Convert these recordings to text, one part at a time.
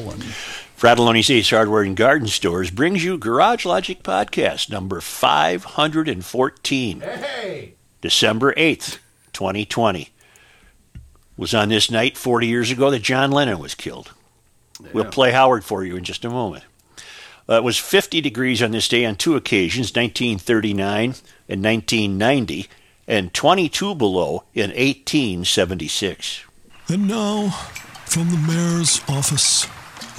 rolling. Fratallone's Ace Hardware and Garden Stores brings you Garage Logic Podcast number 514. Hey! December 8th, 2020. Was on this night 40 years ago that John Lennon was killed. We'll play Howard for you in just a moment. Uh, it was 50 degrees on this day on two occasions, 1939 and 1990, and 22 below in 1876. And now, from the mayor's office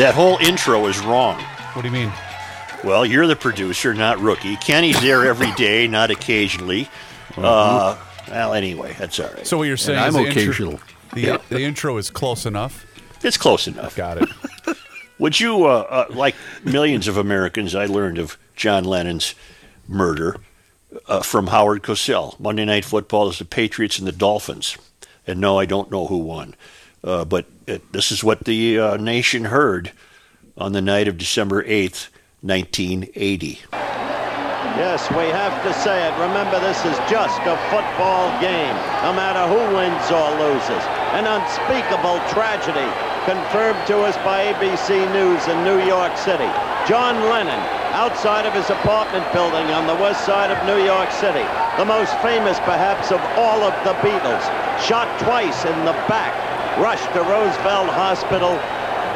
That whole intro is wrong. What do you mean? Well, you're the producer, not rookie. Kenny's there every day, not occasionally. Uh, well, anyway, that's all right. So what you're saying I'm is the intro- occasional. the, the intro is close enough. it's close enough. Got it. Would you, uh, uh, like millions of Americans, I learned of John Lennon's murder uh, from Howard Cosell. Monday Night Football is the Patriots and the Dolphins. And no, I don't know who won. Uh, but it, this is what the uh, nation heard on the night of December 8th, 1980. Yes, we have to say it. Remember, this is just a football game, no matter who wins or loses. An unspeakable tragedy confirmed to us by ABC News in New York City. John Lennon, outside of his apartment building on the west side of New York City, the most famous perhaps of all of the Beatles, shot twice in the back, rushed to Roosevelt Hospital,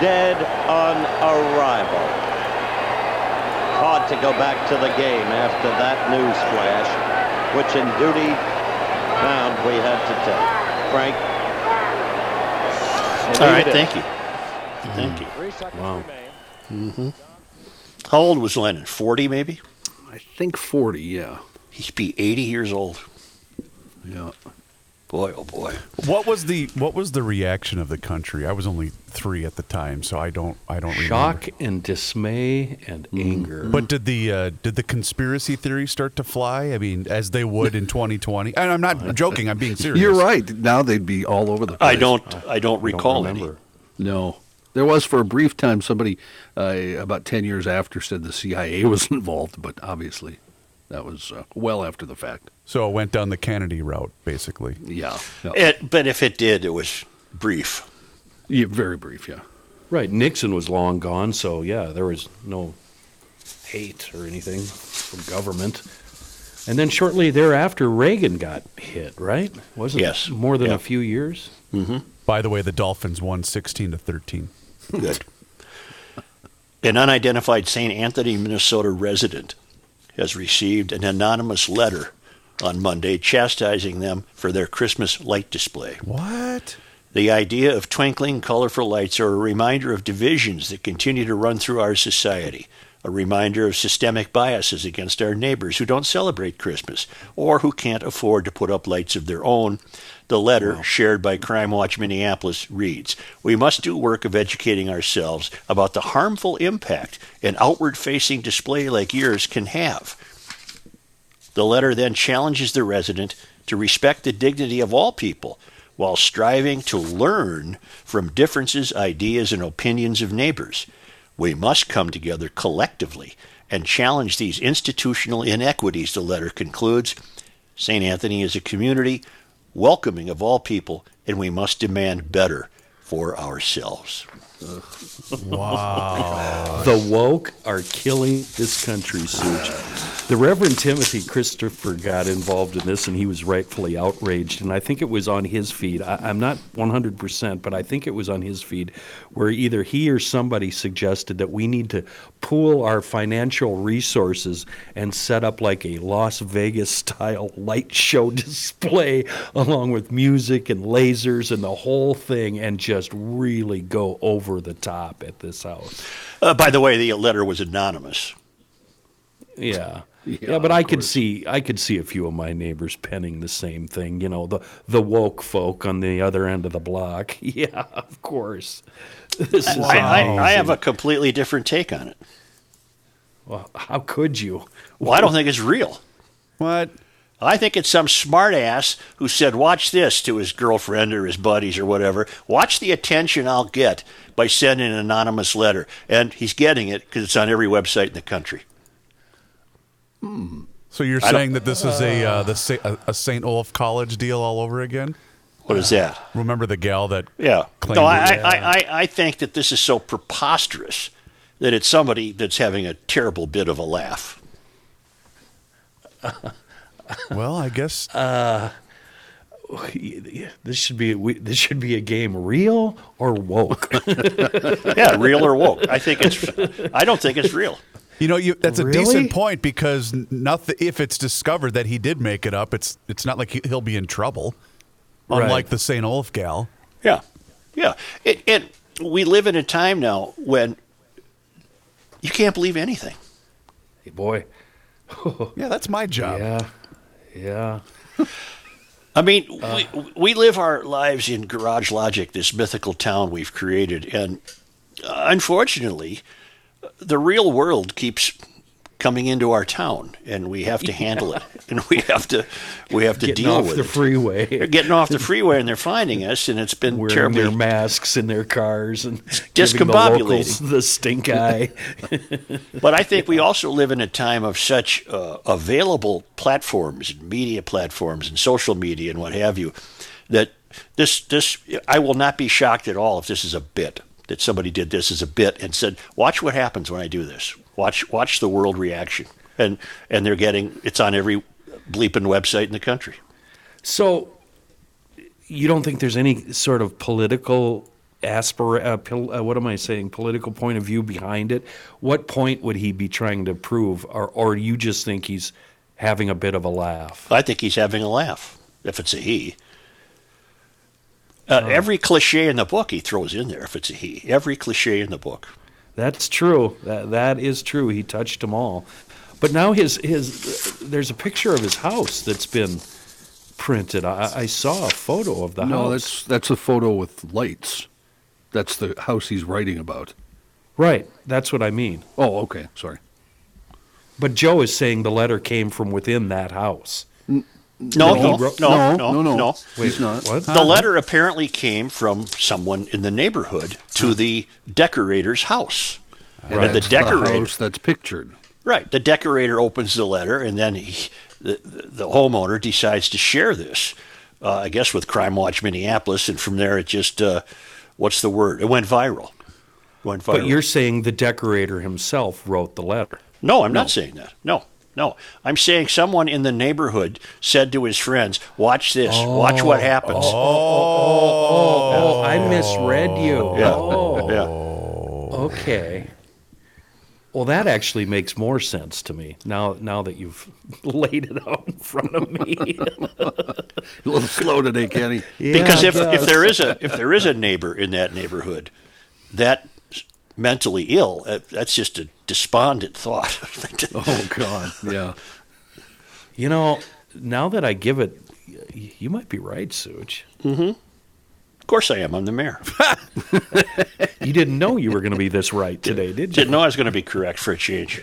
dead on arrival hard to go back to the game after that news flash, which in duty bound we had to take. Frank? All right, thank you. Thank you. Wow. Mm-hmm. How old was Lennon? 40 maybe? I think 40, yeah. He'd be 80 years old. Yeah. Boy, oh boy. What was the what was the reaction of the country? I was only three at the time, so I don't I don't Shock remember. and dismay and anger. But did the uh, did the conspiracy theories start to fly? I mean, as they would in 2020. And I'm not joking. I'm being serious. You're right. Now they'd be all over the place. I don't I don't recall any. No. There was for a brief time somebody uh, about 10 years after said the CIA was involved, but obviously that was uh, well after the fact. So it went down the Kennedy route, basically. Yeah. yeah. It, but if it did, it was brief. Yeah, very brief, yeah. Right. Nixon was long gone, so yeah, there was no hate or anything from government. And then shortly thereafter, Reagan got hit, right? Wasn't Yes. it more than Yeah. a few years? By the way, the Dolphins won 16 to 13. Good. An unidentified St. Anthony, Minnesota resident has received an anonymous letter on Monday chastising them for their Christmas light display. What? The idea of twinkling, colorful lights are a reminder of divisions that continue to run through our society, a reminder of systemic biases against our neighbors who don't celebrate Christmas or who can't afford to put up lights of their own. The letter, shared by Crime Watch Minneapolis, reads We must do work of educating ourselves about the harmful impact an outward facing display like yours can have. The letter then challenges the resident to respect the dignity of all people while striving to learn from differences, ideas, and opinions of neighbors. We must come together collectively and challenge these institutional inequities, the letter concludes. St. Anthony is a community welcoming of all people, and we must demand better for ourselves. The woke are killing this country, Such. The Reverend Timothy Christopher got involved in this, and he was rightfully outraged. And I think it was on his feed. I, I'm not 100%, but I think it was on his feed where either he or somebody suggested that we need to pool our financial resources and set up like a Las Vegas style light show display along with music and lasers and the whole thing and just really go over the top at this house. Uh, by the way, the letter was anonymous. Yeah. Yeah, but I could see I could see a few of my neighbors penning the same thing. You know, the the woke folk on the other end of the block. Yeah, of course. This is I, I, I have a completely different take on it. Well, how could you? Well, I don't think it's real. What? I think it's some smartass who said, "Watch this" to his girlfriend or his buddies or whatever. Watch the attention I'll get by sending an anonymous letter, and he's getting it because it's on every website in the country. Hmm. So you're I saying that this is a uh, the a, a St. Olaf College deal all over again? What is that? Remember the gal that? Yeah. claimed No, I, it? I, I, I think that this is so preposterous that it's somebody that's having a terrible bit of a laugh. Well, I guess uh, This should be we, this should be a game real or woke. Yeah, real or woke. I think it's. I don't think it's real. you know you, that's a Really? decent point because nothing. If it's discovered that he did make it up, it's it's not like he, he'll be in trouble. Right. Unlike the St. Olaf gal. Yeah, yeah. It, and we live in a time now when you can't believe anything. Hey, boy. Yeah, that's my job. Yeah. Yeah. I mean, we, we live our lives in Garage Logic, this mythical town we've created, and uh, unfortunately, the real world keeps coming into our town, and we have to handle it, and we have to we have to Getting deal off with the it. freeway. They're getting off the freeway and they're finding us, and it's been wearing terribly their masks in their cars and giving the discombobulating. the stink eye. But I think we also live in a time of such uh, available platforms, and media platforms, and social media, and what have you, that this this I will not be shocked at all if this is a bit that somebody did this as a bit and said, "Watch what happens when I do this. Watch watch the world reaction." And and they're getting it's on every bleeping website in the country. so, you don't think there's any sort of political aspir uh, pol- uh, what am I saying? Political point of view behind it? What point would he be trying to prove, or or you just think he's having a bit of a laugh? I think he's having a laugh, if it's a he. Uh, Every cliche in the book he throws in there, if it's a he. Every cliche in the book. That's true. That that is true. He touched them all. But now his his there's a picture of his house that's been printed. I, I saw a photo of the no, house. No, that's that's a photo with lights. That's the house he's writing about. right. That's what I mean. Oh, okay. Sorry. But Joe is saying the letter came from within that house. No, No, no, no, no, no, no, no. He's not. What? The letter apparently came from someone in the neighborhood to the decorator's house. And the decorator, house that's pictured. right? The decorator opens the letter, and then he, the, the homeowner decides to share this. Uh, I guess with Crime Watch Minneapolis, and from there it just, uh, what's the word? It went viral. It went viral. But you're saying the decorator himself wrote the letter. No, I'm not saying that. No, no. I'm saying someone in the neighborhood said to his friends, "Watch this. Watch what happens." Oh, oh, oh, oh, I misread you. Yeah. Oh, Yeah. okay. Well, that actually makes more sense to me now. Now that you've laid it out in front of me. A little slow today, Kenny. because if, if there is a if there is a neighbor in that neighborhood that mentally ill, uh, that's just a despondent thought. Oh God, yeah. You know, now that I give it, you might be right, Such. Mm-hmm. of course, I am. I'm the mayor. You didn't know you were going to be this right today, did you? Didn't know I was going to be correct for a change.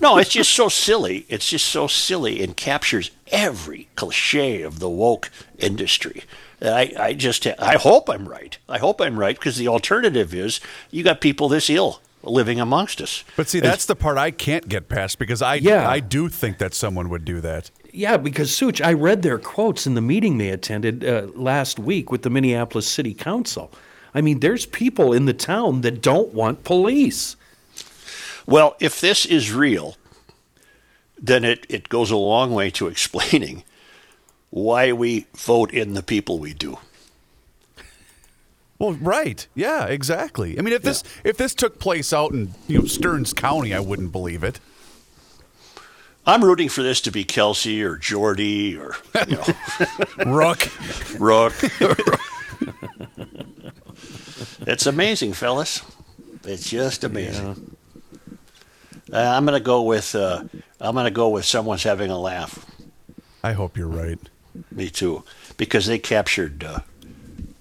No, it's just so silly. It's just so silly and captures every cliche of the woke industry. I, I just, I hope I'm right. I hope I'm right because the alternative is you got people this ill living amongst us. But see, that's the part I can't get past because I Yeah. I do think that someone would do that. Yeah, because Such, I read their quotes in the meeting they attended uh, last week with the Minneapolis City Council. I mean, there's people in the town that don't want police. Well, if this is real, then it, it goes a long way to explaining why we vote in the people we do. Well, right. Yeah, exactly. I mean, if this if this took place out in you know Stearns County, I wouldn't believe it. I'm rooting for this to be Kelsey or Jordy or you know, Rook. Rook. it's amazing, fellas. It's just amazing. Uh, I'm going to go with uh, I'm going to go with someone's having a laugh. I hope you're right. Me too, because they captured uh,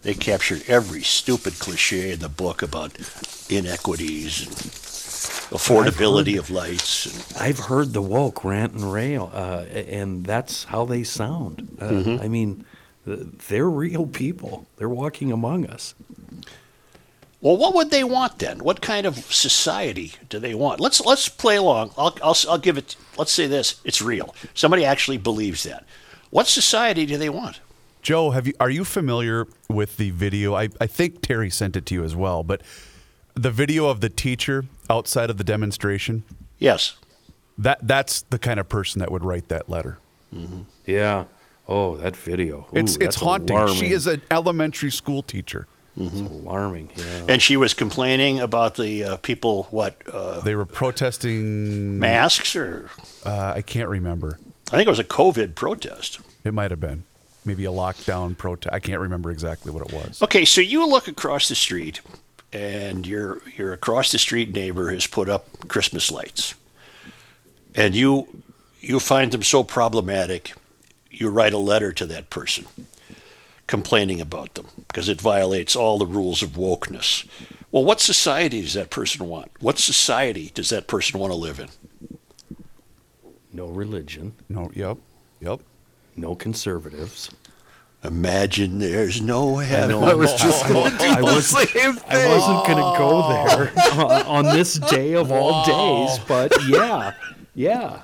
they captured every stupid cliche in the book about inequities and affordability of lights. And, I've heard the woke rant and rail, uh, and that's how they sound. Uh, Mm-hmm. I mean, they're real people. They're walking among us. well, what would they want then? What kind of society do they want? Let's let's play along. I'll I'll, I'll give it. Let's say this: it's real. Somebody actually believes that. What society do they want? Joe, have you are you familiar with the video? I, I think Terry sent it to you as well, but the video of the teacher outside of the demonstration, Yes. that that's the kind of person that would write that letter. Yeah. Oh, that video. Ooh, It's it's haunting. Alarming. She is an elementary school teacher. It's alarming. Yeah. And she was complaining about the uh, people, what, uh, They were protesting masks or uh, I can't remember. I think it was a COVID protest. It might have been. Maybe a lockdown protest. I can't remember exactly what it was. Okay, so you look across the street, and your your across the street neighbor has put up Christmas lights, and you you find them so problematic, you write a letter to that person, complaining about them because it violates all the rules of wokeness. Well, what society does that person want? What society does that person want to live in? No religion. No, yep. Yep. No conservatives. Imagine there's no heaven. I was just going to do I the was- same I wasn't going to go there on, uh, on this day of all days, but yeah, yeah.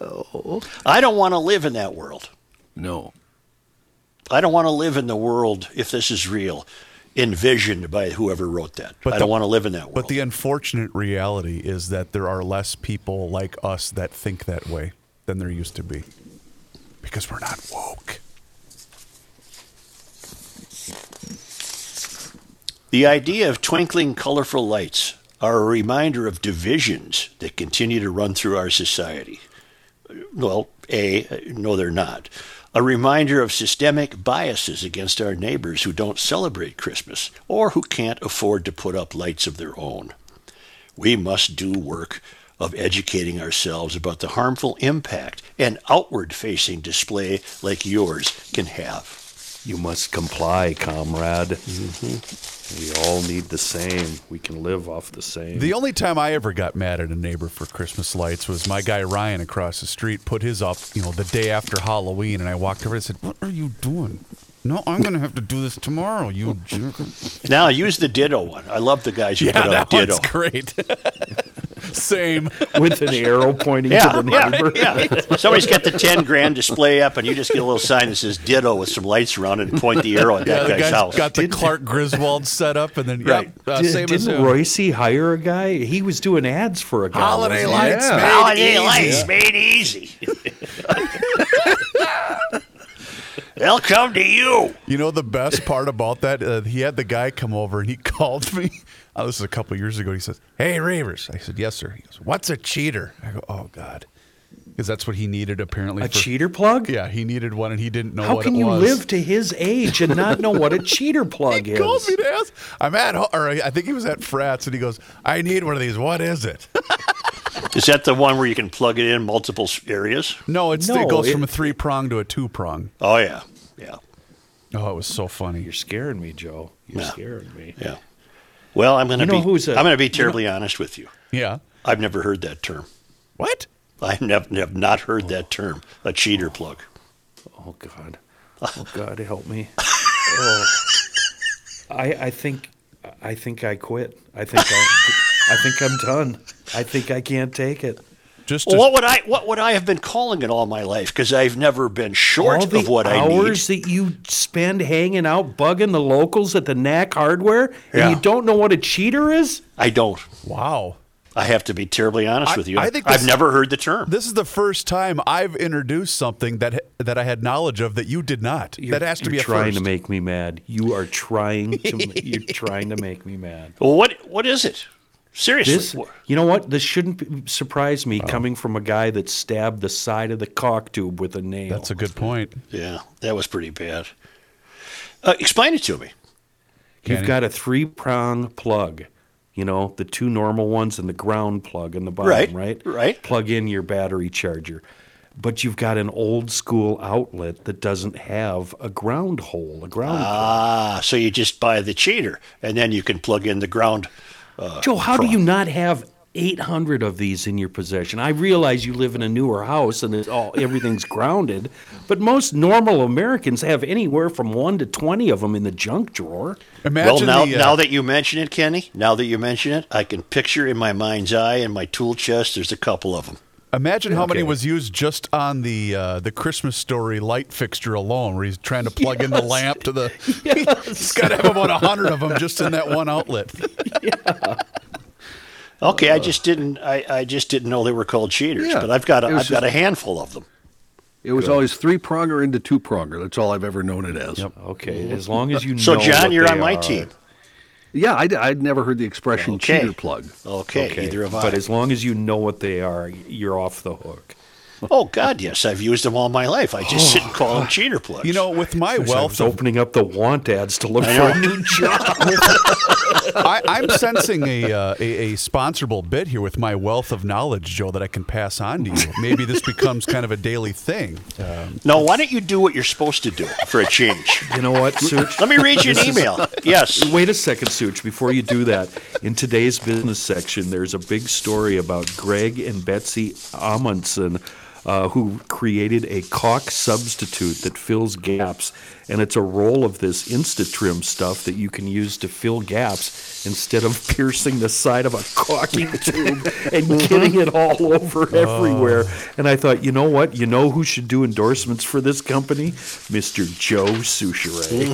Oh. I don't want to live in that world. No. I don't want to live in the world, if this is real, envisioned by whoever wrote that. But I the- don't want to live in that world. But the unfortunate reality is that there are less people like us that think that way than there used to be. Because we're not woke. The idea of twinkling colorful lights are a reminder of divisions that continue to run through our society. Well, A, no, they're not. A reminder of systemic biases against our neighbors who don't celebrate Christmas or who can't afford to put up lights of their own. We must do work of educating ourselves about the harmful impact an outward facing display like yours can have. You must comply, comrade. Mm-hmm. We all need the same. We can live off the same. The only time I ever got mad at a neighbor for Christmas lights was my guy Ryan across the street put his up, you know, the day after Halloween, and I walked over and said, "What are you doing?" No, I'm going to have to do this tomorrow. You jerk. Now use the ditto one. I love the guys who Yeah, put up that ditto. one's great. Same. With an arrow pointing Yeah, to the yeah, neighbor. yeah. Somebody's got the ten grand display up, and you just get a little sign that says "ditto" with some lights around it, and point the arrow at Yeah, that the guy's guy's house. got the Clark Griswold set up, and then Right. yep, uh, Did, same as didn't him. Royce hire a guy? He was doing ads for a guy. Holiday he? lights, Yeah. made Holiday easy. lights made easy. They'll come to you. You know the best part about that? Uh, he had the guy come over and he called me. Oh, this is a couple years ago. He says, "Hey, Ravers." I said, "Yes, sir." He goes, "What's a cheater?" I go, "Oh God," because that's what he needed apparently. A for- cheater plug? Yeah, he needed one and he didn't know How what can it you was. live to his age and not know what a cheater plug He is? called me to ask. I'm at, ho- or I think he was at Frats, and he goes, "I need one of these. What is it?" Is that the one where you can plug it in multiple areas? no, it's No, it goes it- from a three prong to a two prong. Oh yeah, yeah, Oh, it was so funny. You're scaring me, Joe. You're Yeah. scaring me. yeah. Well, I'm going to You know be. who's a- I'm going to be you know- terribly honest with you. Yeah. I've never heard that term. What? I have, have not heard that term, a cheater plug. Oh God. Oh God, help me. Oh. I I think I think I quit. I think I I think I'm done. I think I can't take it. Just Well, what would I what would I have been calling it all my life? Because I've never been short All the of what I need. hours that you spend hanging out bugging the locals at the Knack Hardware, and Yeah. you don't know what a cheater is. I don't. wow. I have to be terribly honest I- with you. I think I've this- never heard the term. This is the first time I've introduced something that that I had knowledge of that you did not. You're- that has to you're be a trying first. to make me mad. You are trying to. you're trying to make me mad. well, what what is it? Seriously, This, you know what? This shouldn't surprise me Oh. coming from a guy that stabbed the side of the caulk tube with a nail. That's a good point. yeah, that was pretty bad. Uh, explain it to me. You've Kenny? got a three prong plug. You know, the two normal ones and the ground plug in the bottom, Right, right? right. Plug in your battery charger. But you've got an old school outlet that doesn't have a ground hole, a ground plug. Ah, so you just buy the cheater, and then you can plug in the ground. Uh, Joe, how do you not have 800 of these in your possession? I realize you live in a newer house and it's all everything's grounded, but most normal Americans have anywhere from 1 to 20 of them in the junk drawer. Imagine well, now, the, uh, now that you mention it, Kenny, now that you mention it, I can picture in my mind's eye in my tool chest. There's a couple of them. Imagine how many was used just on the uh, the Christmas story light fixture alone, where he's trying to plug in the lamp to the. he's got to have about a hundred of them just in that one outlet. Okay, I just didn't. I, I just didn't know they were called cheaters, Yeah, but I've got a, it was I've got a handful of them. It was always three pronger into two pronger. That's all I've ever known it as. Okay, as long as you So, know. John, what you're they on my are. team. Yeah, I'd, I'd never heard the expression Okay. cheater plug. Okay, Okay, either have I. but as long as you know what they are, you're off the hook. Oh God, yes, I've used them all my life. I just sit and call them cheater plugs. You know, with my I wealth was of opening up the want ads to look for a new job. I, I'm sensing a, uh, a a sponsorable bit here with my wealth of knowledge, Joe, that I can pass on to you. Maybe this becomes kind of a daily thing. Um, no, why don't you do what you're supposed to do for a change? You know what, Such? Let me read you an This is- email. Yes. Wait a second, Such. Before you do that, in today's business section, there's a big story about Greg and Betsy Amundsen, uh, who created a caulk substitute that fills gaps, and it's a roll of this InstaTrim stuff that you can use to fill gaps instead of piercing the side of a caulking tube and getting it all over everywhere. And I thought, you know what? You know who should do endorsements for this company? Mr. Joe Soucheray.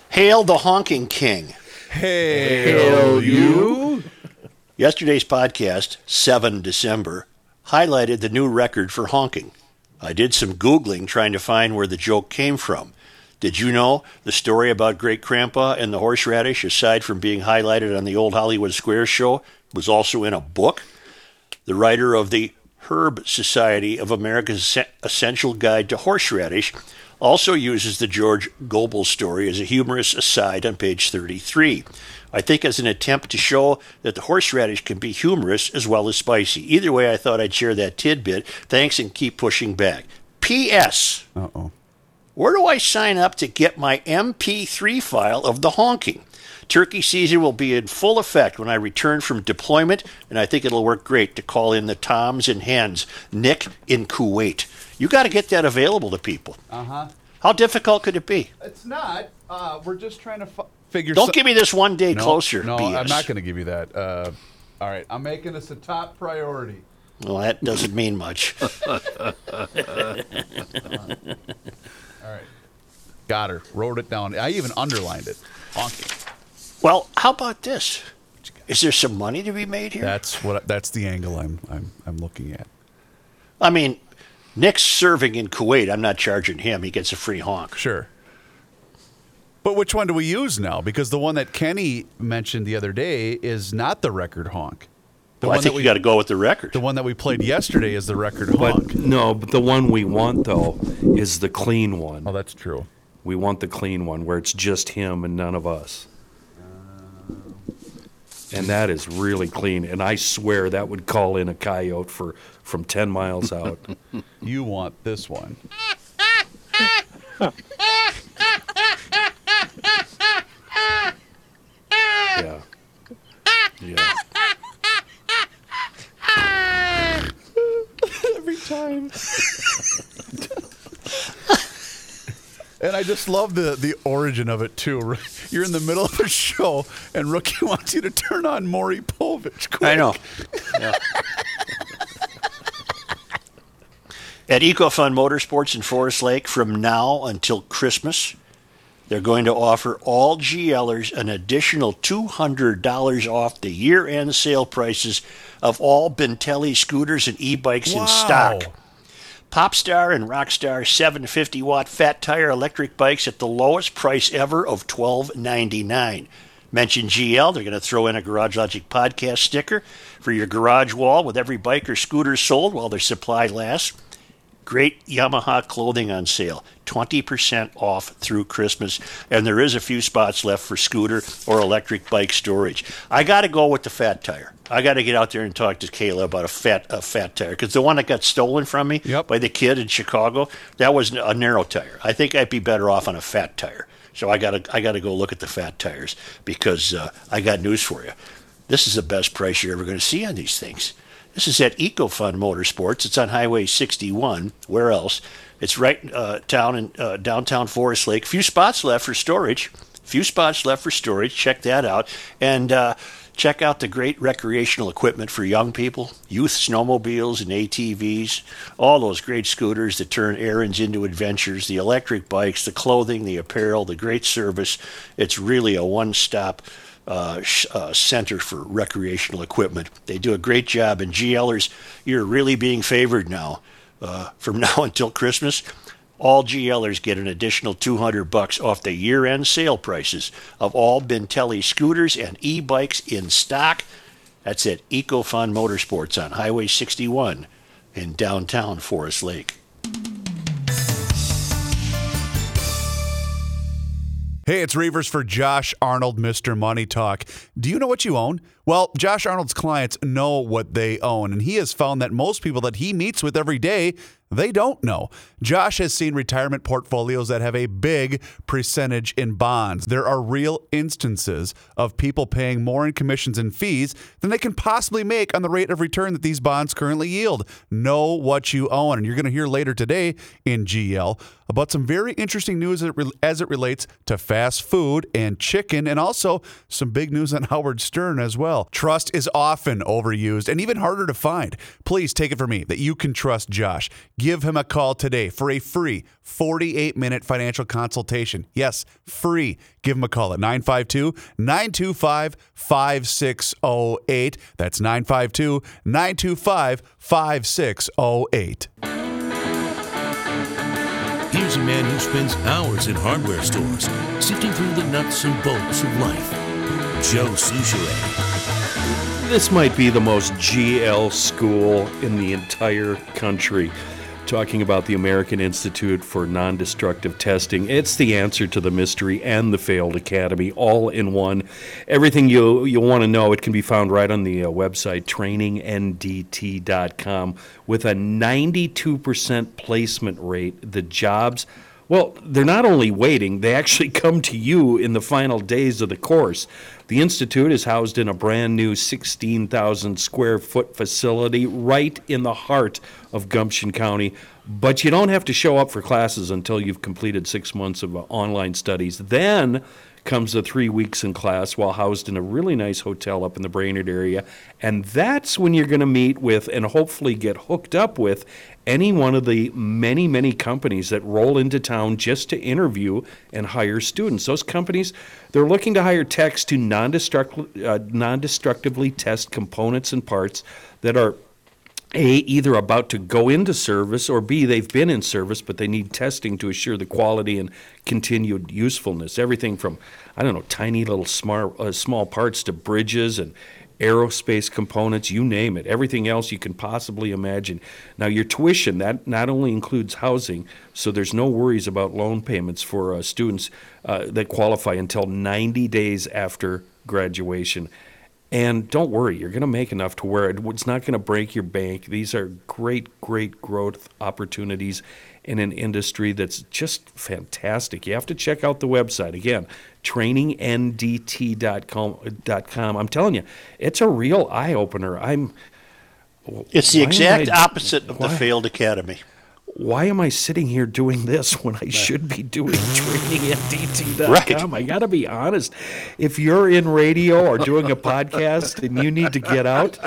Hail the honking king. Hail you! Yesterday's podcast, 7 December, highlighted the new record for honking. I did some Googling trying to find where the joke came from. Did you know the story about Great Grandpa and the horseradish, aside from being highlighted on the old Hollywood Squares show, was also in a book? The writer of the Herb Society of America's Essential Guide to Horseradish also uses the George Gobel story as a humorous aside on page 33. I think as an attempt to show that the horseradish can be humorous as well as spicy. Either way, I thought I'd share that tidbit. Thanks and keep pushing back. P.S. Uh oh. Where do I sign up to get my MP3 file of the honking? Turkey season will be in full effect when I return from deployment, and I think it'll work great to call in the Toms and Hens. Nick in Kuwait. You got to get that available to people. Uh huh. How difficult could it be? It's not. Uh, we're just trying to f- figure. Don't some- give me this one day no, closer. No, BS. I'm not going to give you that. Uh, all right, I'm making this a top priority. Well, that doesn't mean much. All right, got her. Wrote it down. I even underlined it. Honking. well, how about this? Is there some money to be made here? That's what. That's the angle I'm. I'm. I'm looking at. I mean, Nick's serving in Kuwait. I'm not charging him. He gets a free honk. Sure. But which one do we use now? Because the one that Kenny mentioned the other day is not the record honk. The Well, I one think that we got to go with the record. The one that we played yesterday is the record honk. But honk. no, but the one we want though is the clean one. Oh, that's true. We want the clean one where it's just him and none of us. And that is really clean. And I swear that would call in a coyote for from ten miles out. You want this one. yeah. Yeah. Every time. and I just love the the origin of it too. You're in the middle of a show, and Rookie wants you to turn on Maury Povich. Quick. I know. Yeah. At EcoFun Motorsports in Forest Lake, from now until Christmas, they're going to offer all GLers an additional $200 off the year end sale prices of all Bintelli scooters and e bikes in stock. Popstar and Rockstar 750 watt fat tire electric bikes at the lowest price ever of $12.99. Mention GL, they're going to throw in a Garage Logic podcast sticker for your garage wall with every bike or scooter sold while their supply lasts. Great Yamaha clothing on sale, 20% off through Christmas, and there is a few spots left for scooter or electric bike storage. I got to go with the fat tire. I got to get out there and talk to Kayla about a fat a fat tire because the one that got stolen from me Yep. by the kid in Chicago, that was a narrow tire. I think I'd be better off on a fat tire. So I got to I got to go look at the fat tires because uh, I got news for you. This is the best price you're ever going to see on these things. This is at EcoFun Motorsports. It's on Highway 61. Where else? It's right uh, down in uh, downtown Forest Lake. Few spots left for storage. Few spots left for storage. Check that out. And uh, check out the great recreational equipment for young people youth snowmobiles and ATVs, all those great scooters that turn errands into adventures, the electric bikes, the clothing, the apparel, the great service. It's really a one stop uh, uh, center for recreational equipment. They do a great job, and GLers, you're really being favored now. Uh, from now until Christmas, all GLers get an additional 200 bucks off the year-end sale prices of all Bintelli scooters and e-bikes in stock. That's at EcoFun Motorsports on Highway 61 in downtown Forest Lake. Hey, it's Reavers for Josh Arnold, Mr. Money Talk. Do you know what you own? Well, Josh Arnold's clients know what they own, and he has found that most people that he meets with every day, they don't know. Josh has seen retirement portfolios that have a big percentage in bonds. There are real instances of people paying more in commissions and fees than they can possibly make on the rate of return that these bonds currently yield. Know what you own, and you're going to hear later today in GL about some very interesting news as it relates to fast food and chicken, and also some big news on Howard Stern as well. Trust is often overused and even harder to find. Please take it from me that you can trust Josh. Give him a call today for a free 48 minute financial consultation. Yes, free. Give him a call at 952 925 5608. That's 952 925 5608. Here's a man who spends hours in hardware stores, sifting through the nuts and bolts of life. Joe Soucheray. This might be the most GL school in the entire country. Talking about the American Institute for Non Destructive Testing. It's the answer to the mystery and the failed academy all in one. Everything you, you want to know, it can be found right on the uh, website trainingndt.com with a 92% placement rate. The jobs well, they're not only waiting, they actually come to you in the final days of the course. The Institute is housed in a brand new 16,000 square foot facility right in the heart of Gumption County. But you don't have to show up for classes until you've completed six months of uh, online studies. Then comes the three weeks in class while housed in a really nice hotel up in the Brainerd area. And that's when you're going to meet with and hopefully get hooked up with any one of the many, many companies that roll into town just to interview and hire students. Those companies, they're looking to hire techs to non-destruct- uh, non-destructively test components and parts that are a, either about to go into service, or B, they've been in service, but they need testing to assure the quality and continued usefulness. Everything from, I don't know, tiny little smart, uh, small parts to bridges and aerospace components, you name it. Everything else you can possibly imagine. Now, your tuition, that not only includes housing, so there's no worries about loan payments for uh, students uh, that qualify until 90 days after graduation. And don't worry, you're going to make enough to where it's not going to break your bank. These are great, great growth opportunities in an industry that's just fantastic. You have to check out the website again, trainingndt.com. I'm telling you, it's a real eye opener. I'm. It's the exact I- opposite of the failed academy. Why am I sitting here doing this when I should be doing training at DT.com? Right. I got to be honest. If you're in radio or doing a podcast and you need to get out,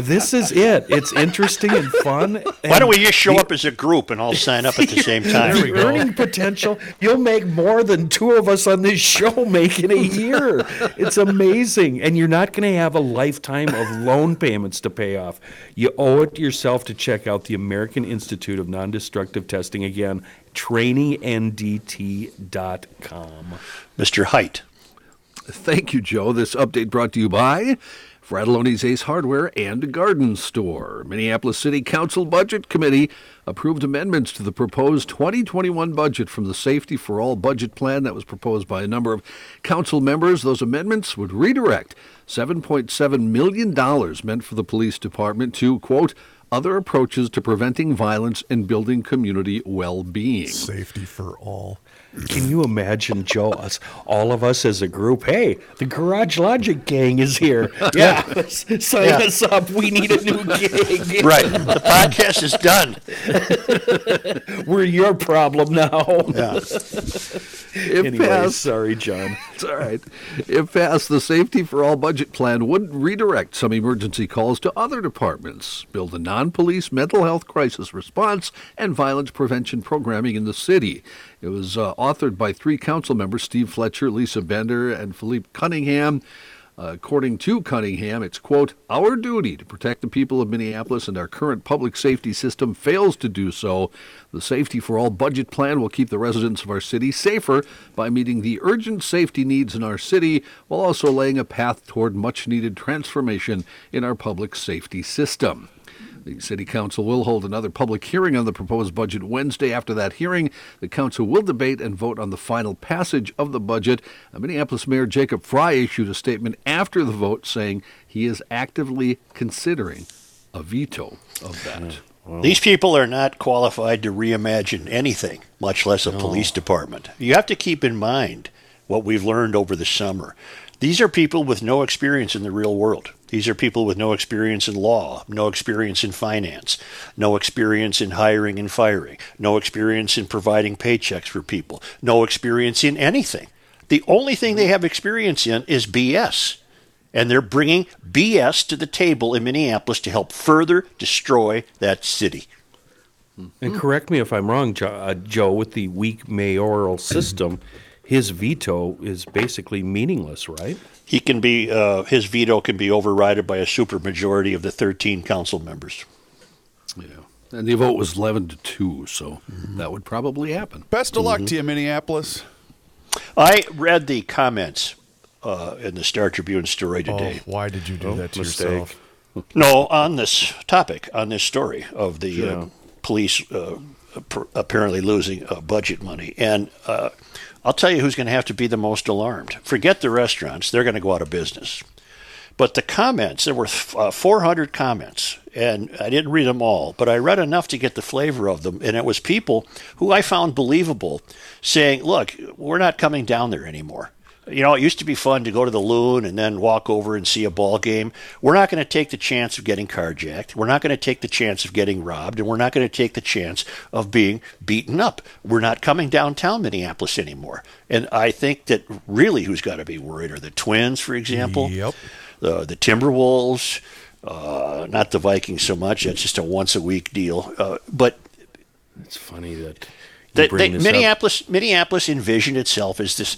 this is it. It's interesting and fun. Why don't we just show the- up as a group and all sign up at the same time? the earning potential, you'll make more than two of us on this show make in a year. It's amazing. And you're not going to have a lifetime of loan payments to pay off. You owe it to yourself to check out the American Institute of Non Destructive Testing again, trainingndt.com. Mr. Height. Thank you, Joe. This update brought to you by Fratallone's Ace Hardware and Garden Store. Minneapolis City Council Budget Committee approved amendments to the proposed 2021 budget from the Safety for All budget plan that was proposed by a number of council members. Those amendments would redirect $7.7 million meant for the police department to, quote, other approaches to preventing violence and building community well being. Safety for all. Can you imagine, Joe, us, all of us as a group? Hey, the Garage Logic gang is here. Yeah, sign Yeah. us up. We need a new gig. Right. The podcast is done. We're your problem now. Yeah. If Anyway, passed, sorry, John. It's all right. If passed, the Safety for All budget plan would redirect some emergency calls to other departments, build a non police mental health crisis response, and violence prevention programming in the city. It was uh, authored by three council members Steve Fletcher, Lisa Bender, and Phillipe Cunningham. Uh, according to Cunningham, it's, quote, our duty to protect the people of Minneapolis and our current public safety system fails to do so. The Safety for All budget plan will keep the residents of our city safer by meeting the urgent safety needs in our city while also laying a path toward much needed transformation in our public safety system. The City Council will hold another public hearing on the proposed budget Wednesday. After that hearing, the Council will debate and vote on the final passage of the budget. Minneapolis Mayor Jacob Frey issued a statement after the vote saying he is actively considering a veto of that. These people are not qualified to reimagine anything, much less a police department. You have to keep in mind what we've learned over the summer. These are people with no experience in the real world. These are people with no experience in law, no experience in finance, no experience in hiring and firing, no experience in providing paychecks for people, no experience in anything. The only thing they have experience in is BS. And they're bringing BS to the table in Minneapolis to help further destroy that city. And correct me if I'm wrong, uh, Joe, with the weak mayoral system, his veto is basically meaningless, right? He can be uh, his veto can be overridden by a supermajority of the 13 council members. Yeah. And the vote was 11 to 2, so that would probably happen. Best of luck to you, Minneapolis. I read the comments uh, in the Star Tribune story Oh, today. why did you do that to mistake. yourself? No, on this topic, on this story of the uh, police uh, ap- apparently losing uh, budget money. And uh, I'll tell you who's going to have to be the most alarmed. Forget the restaurants, they're going to go out of business. But the comments, there were uh, 400 comments, and I didn't read them all, but I read enough to get the flavor of them. And it was people who I found believable saying, look, we're not coming down there anymore. You know, it used to be fun to go to the Loon and then walk over and see a ball game. We're not going to take the chance of getting carjacked. We're not going to take the chance of getting robbed. And we're not going to take the chance of being beaten up. We're not coming downtown Minneapolis anymore. And I think that really who's got to be worried are the Twins, for example Yep. the the Timberwolves, uh, not the Vikings so much. That's just a once a week deal. Uh, but It's funny that they, they, this up. Minneapolis Minneapolis envisioned itself as this.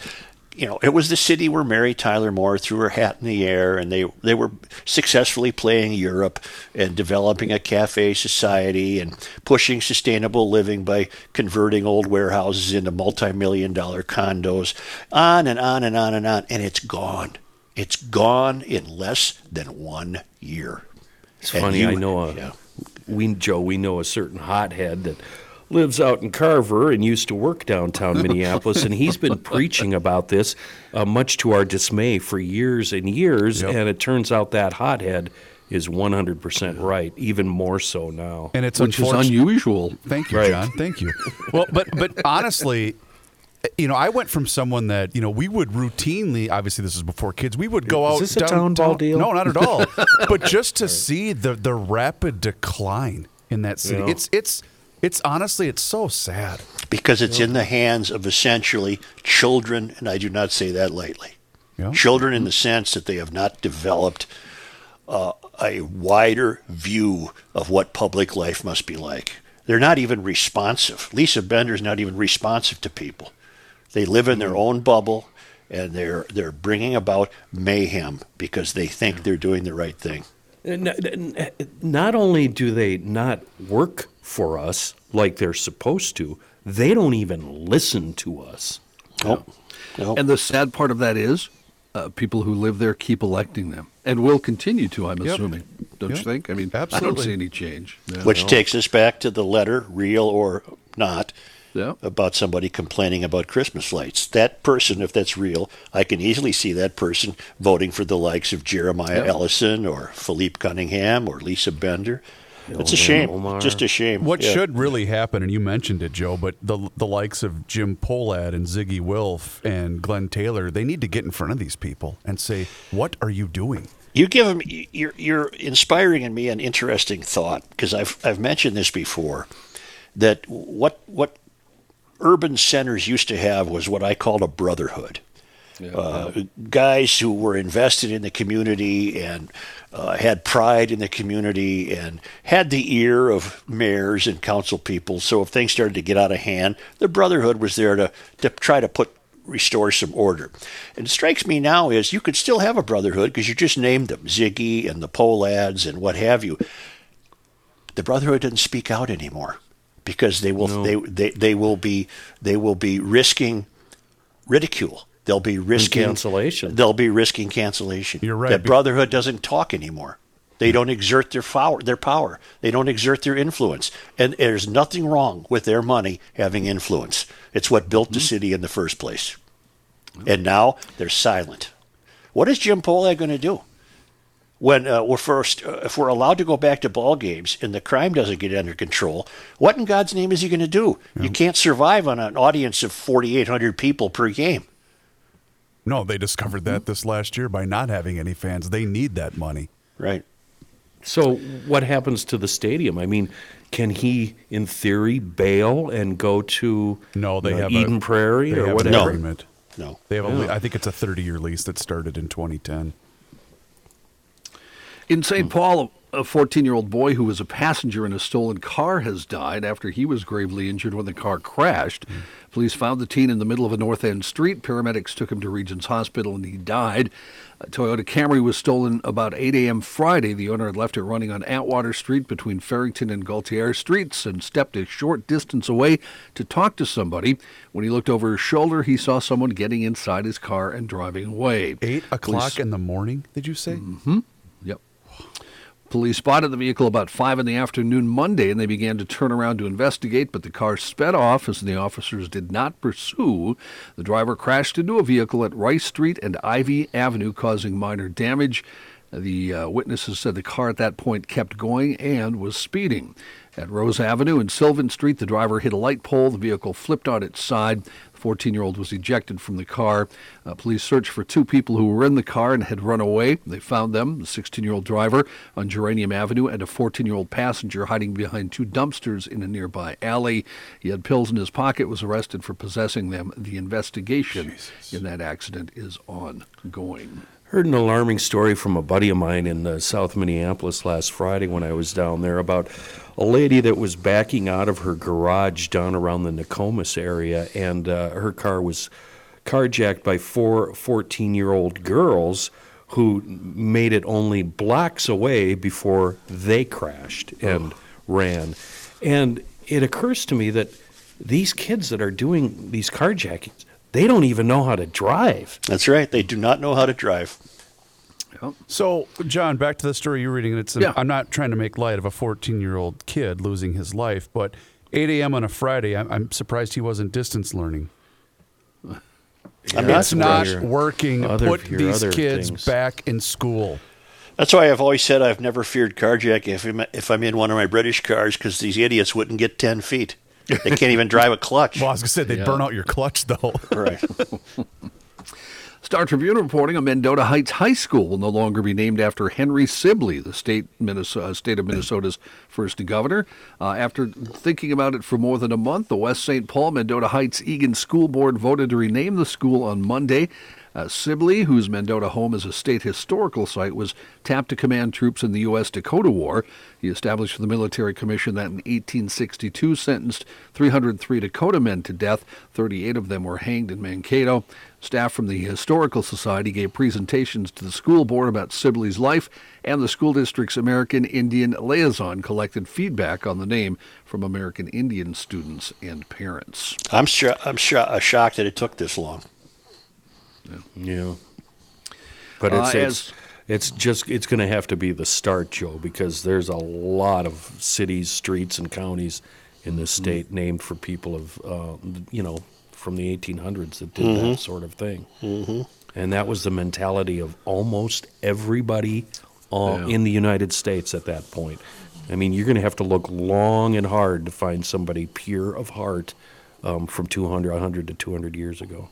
You know, it was the city where Mary Tyler Moore threw her hat in the air, and they they were successfully playing Europe and developing a cafe society and pushing sustainable living by converting old warehouses into multi-million dollar condos, on and on and on and on, and it's gone. It's gone in less than one year. It's And funny. you- I know a yeah. we Joe. We know a certain hothead that lives out in Carver and used to work downtown Minneapolis, and he's been preaching about this, uh, much to our dismay, for years and years. Yep. And it turns out that hothead is 100% right, even more so now. And it's Which is unusual. Thank you, Right. John. Thank you. Well, but but honestly, you know, I went from someone that you know we would routinely. Obviously, this is before kids. We would go Is out. this a town ball deal? No, not at all. but just to see the the rapid decline in that city, Yeah. it's it's it's honestly it's so sad. because it's in the hands of essentially children, and I do not say that lightly. Yeah. Children, in the sense that they have not developed uh, a wider view of what public life must be like. They're not even responsive. Lisa Bender's not even responsive to people. They live in their own bubble, and they're they're bringing about mayhem because they think they're doing the right thing. N- n- Not only do they not work for us like they're supposed to, they don't even listen to us. Nope. Nope. And the sad part of that is, uh, people who live there keep electing them and will continue to. I'm Yep. assuming. Don't Yep. you think? I mean, I don't see any change. Yeah. Which takes us back to the letter, real or not, Yeah. about somebody complaining about Christmas lights. That person, if that's real, I can easily see that person voting for the likes of Jeremiah Yeah. Ellison or Phillipe Cunningham or Lisa Bender. It's a shame. Omar. Just a shame. What Yeah. should really happen, and you mentioned it, Joe, but the the likes of Jim Pohlad and Zygi Wilf and Glenn Taylor, they need to get in front of these people and say, "What are you doing?" You give them. You're you're inspiring in me an interesting thought because I've I've mentioned this before that what what urban centers used to have was what I called a brotherhood. Uh, guys who were invested in the community and uh, had pride in the community and had the ear of mayors and council people. So if things started to get out of hand, the brotherhood was there to, to try to put restore some order. And it strikes me now is you could still have a brotherhood because you just named them Zygi and the Pohlads and what have you. The brotherhood doesn't speak out anymore because they will they, they they will be they will be risking ridicule. They'll be risking cancellation. They'll be risking cancellation. You're right, That brotherhood doesn't talk anymore. They don't exert their power. Their power. They don't exert their influence. And there's nothing wrong with their money having influence. It's what built Mm-hmm. the city in the first place. And now they're silent. What is Jim Pohlad going to do? When uh, we're first, uh, if we're allowed to go back to ball games and the crime doesn't get under control, what in God's name is he going to do? You can't survive on an audience of 4,800 people per game. No, they discovered that this last year by not having any fans. They need that money. Right. So what happens to the stadium? I mean, can he, in theory, bail and go to No, they uh, have Eden a, Prairie they or have whatever? No. agreement. No. They have a, Yeah. le- I think it's a 30-year lease that started in 2010. In St. Paul, a 14 year old boy who was a passenger in a stolen car has died after he was gravely injured when the car crashed. Hmm. Police found the teen in the middle of a North End street. Paramedics took him to Regions Hospital and he died. A Toyota Camry was stolen about 8 a.m. Friday. The owner had left it running on Atwater Street between Farrington and Galtier Streets and stepped a short distance away to talk to somebody. When he looked over his shoulder, he saw someone getting inside his car and driving away. Eight o'clock Police- in the morning, did you say? Yep. Police spotted the vehicle about 5 in the afternoon Monday and they began to turn around to investigate, but the car sped off as the officers did not pursue. The driver crashed into a vehicle at Rice Street and Ivy Avenue, causing minor damage. The uh, witnesses said the car at that point kept going and was speeding. At Rose Avenue and Sylvan Street, the driver hit a light pole. The vehicle flipped on its side. The 14 year old was ejected from the car. Uh, police searched for two people who were in the car and had run away. They found them the 16 year old driver on Geranium Avenue and a 14 year old passenger hiding behind two dumpsters in a nearby alley. He had pills in his pocket, was arrested for possessing them. The investigation in that accident is ongoing. Heard an alarming story from a buddy of mine in uh, South Minneapolis last Friday when I was down there about a lady that was backing out of her garage down around the Nokomis area, and uh, her car was carjacked by four 14 year old girls who made it only blocks away before they crashed and ran. And it occurs to me that these kids that are doing these carjackings, they don't even know how to drive. That's right. They do not know how to drive. So, John, back to the story you're reading. It's an, Yeah. I'm not trying to make light of a 14 year old kid losing his life, but 8 a.m. on a Friday, I'm, I'm surprised he wasn't distance learning. I'm not It's not your working. other- Put these kids things. back in school. That's why I've always said I've never feared carjacking if I'm, if I'm in one of my British cars because these idiots wouldn't get 10 feet. They can't even drive a clutch. Well, I was gonna say they'd Yeah. burn out your clutch though. Right. Star Tribune reporting a Mendota Heights High School will no longer be named after Henry Sibley, the state, Minnesota, state of Minnesota's first governor. Uh, after thinking about it for more than a month, the West St. Paul Mendota Heights Eagan School Board voted to rename the school on Monday. Uh, Sibley, whose Mendota home is a state historical site, was tapped to command troops in the U.S. Dakota War. He established the military commission that in 1862 sentenced 303 Dakota men to death. 38 of them were hanged in Mankato. Staff from the Historical Society gave presentations to the school board about Sibley's life, and the school district's American Indian liaison collected feedback on the name from American Indian students and parents. I'm, sho- I'm sho- uh, shocked that it took this long. Yeah. But it's Uh, it's, as- it's just it's going to have to be the start, Joe, because there's a lot of cities, streets, and counties in this Mm-hmm. state named for people of uh, you know from the 1800s that did that sort of thing. Mm-hmm. And that was the mentality of almost everybody uh, Yeah. in the United States at that point. I mean, you're going to have to look long and hard to find somebody pure of heart um, from 200, 100 to 200 years ago.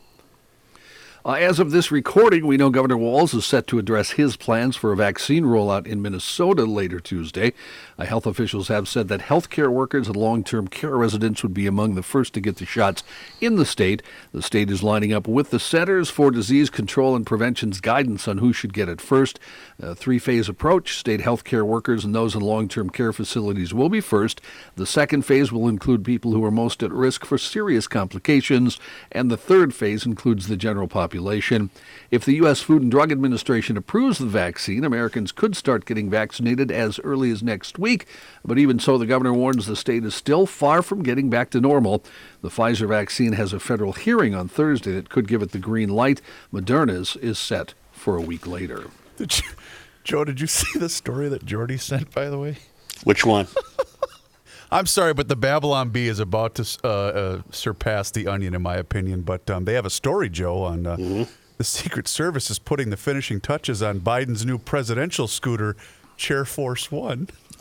Uh, as of this recording, we know Governor Walz is set to address his plans for a vaccine rollout in Minnesota later Tuesday. Uh, health officials have said that healthcare workers and long term care residents would be among the first to get the shots in the state. The state is lining up with the Centers for Disease Control and Prevention's guidance on who should get it first. A three phase approach state health care workers and those in long term care facilities will be first. The second phase will include people who are most at risk for serious complications, and the third phase includes the general population. If the U.S. Food and Drug Administration approves the vaccine, Americans could start getting vaccinated as early as next week. But even so, the governor warns the state is still far from getting back to normal. The Pfizer vaccine has a federal hearing on Thursday that could give it the green light. Moderna's is set for a week later. Did you, Joe, did you see the story that Jordy sent, by the way? Which one? I'm sorry, but the Babylon Bee is about to uh, uh, surpass the Onion, in my opinion. But um, they have a story, Joe, on uh, the Secret Service is putting the finishing touches on Biden's new presidential scooter, Chair Force One.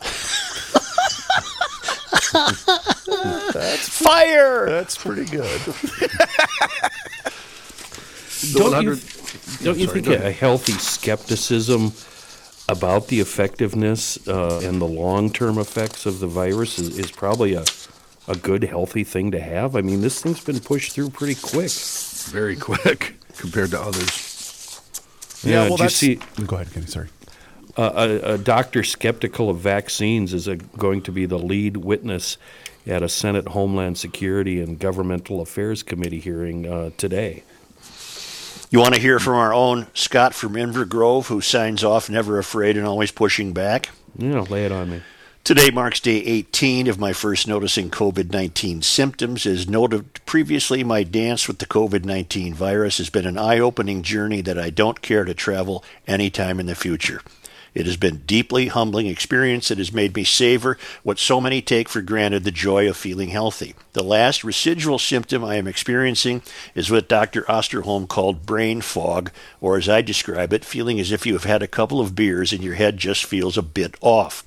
That's fire! That's pretty good. Don't you, don't you think go a, ahead. a healthy skepticism about the effectiveness uh, and the long-term effects of the virus is, is probably a, a good, healthy thing to have? I mean, this thing's been pushed through pretty quick. Very quick compared to others. Yeah, well, did you that's. see- Go ahead, Kenny. Sorry. Uh, a, a doctor skeptical of vaccines is a, going to be the lead witness at a Senate Homeland Security and Governmental Affairs Committee hearing uh, today. You want to hear from our own Scott from Inver Grove, who signs off, never afraid and always pushing back? You know, lay it on me. Today marks day 18 of my first noticing COVID 19 symptoms. As noted previously, my dance with the COVID 19 virus has been an eye opening journey that I don't care to travel anytime in the future. It has been deeply humbling experience that has made me savor what so many take for granted the joy of feeling healthy. The last residual symptom I am experiencing is what Dr. Osterholm called brain fog, or as I describe it, feeling as if you have had a couple of beers and your head just feels a bit off.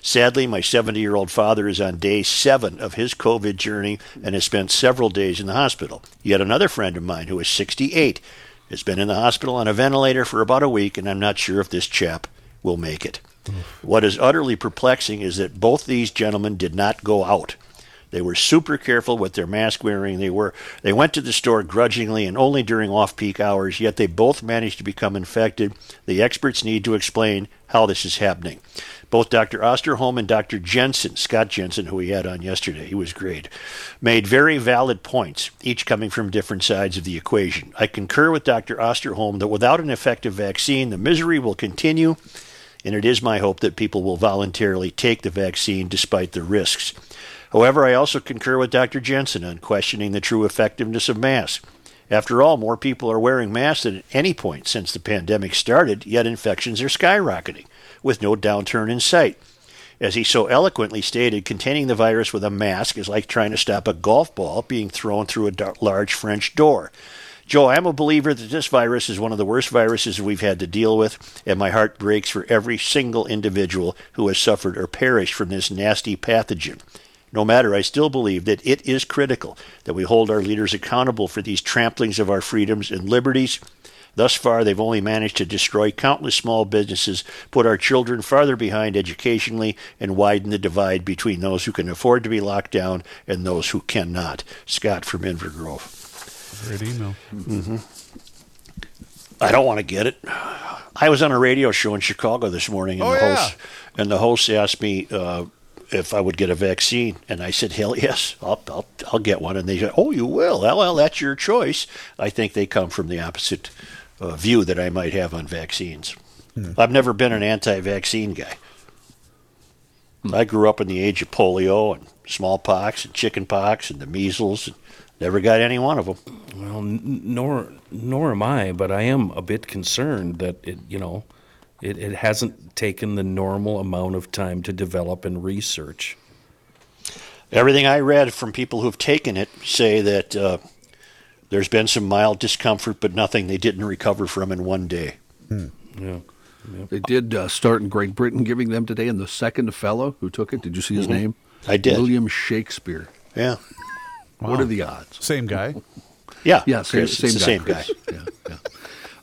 Sadly, my 70 year old father is on day seven of his COVID journey and has spent several days in the hospital. Yet another friend of mine, who is 68, has been in the hospital on a ventilator for about a week, and I'm not sure if this chap will make it. What is utterly perplexing is that both these gentlemen did not go out. They were super careful with their mask wearing. They were they went to the store grudgingly and only during off-peak hours, yet they both managed to become infected. The experts need to explain how this is happening. Both Dr. Osterholm and Dr. Jensen, Scott Jensen, who we had on yesterday, he was great, made very valid points, each coming from different sides of the equation. I concur with Dr. Osterholm that without an effective vaccine, the misery will continue, and it is my hope that people will voluntarily take the vaccine despite the risks. However, I also concur with Dr. Jensen on questioning the true effectiveness of masks. After all, more people are wearing masks than at any point since the pandemic started, yet infections are skyrocketing, with no downturn in sight. As he so eloquently stated, containing the virus with a mask is like trying to stop a golf ball being thrown through a large French door. Joe, I'm a believer that this virus is one of the worst viruses we've had to deal with, and my heart breaks for every single individual who has suffered or perished from this nasty pathogen. No matter, I still believe that it is critical that we hold our leaders accountable for these tramplings of our freedoms and liberties. Thus far, they've only managed to destroy countless small businesses, put our children farther behind educationally, and widen the divide between those who can afford to be locked down and those who cannot. Scott from Inver Grove. Great email. I don't want to get it. I was on a radio show in Chicago this morning, and Oh, the yeah. host and the host asked me uh, if I would get a vaccine, and I said, "Hell yes, I'll, I'll, I'll get one." And they said, "Oh, you will? Well, well, that's your choice." I think they come from the opposite uh, view that I might have on vaccines. I've never been an anti-vaccine guy. I grew up in the age of polio and smallpox and chickenpox and the measles. And never got any one of them. Well, n- nor nor am I, but I am a bit concerned that it, you know, it, it hasn't taken the normal amount of time to develop and research. Everything I read from people who've taken it say that uh, there's been some mild discomfort, but nothing they didn't recover from in one day. Yeah. They did uh, start in Great Britain giving them today, and the second fellow who took it, did you see his name? I did. William Shakespeare. Yeah. What are the odds? Same guy. Yeah. Yeah, same, Chris, same guy. same guy. Yeah, yeah.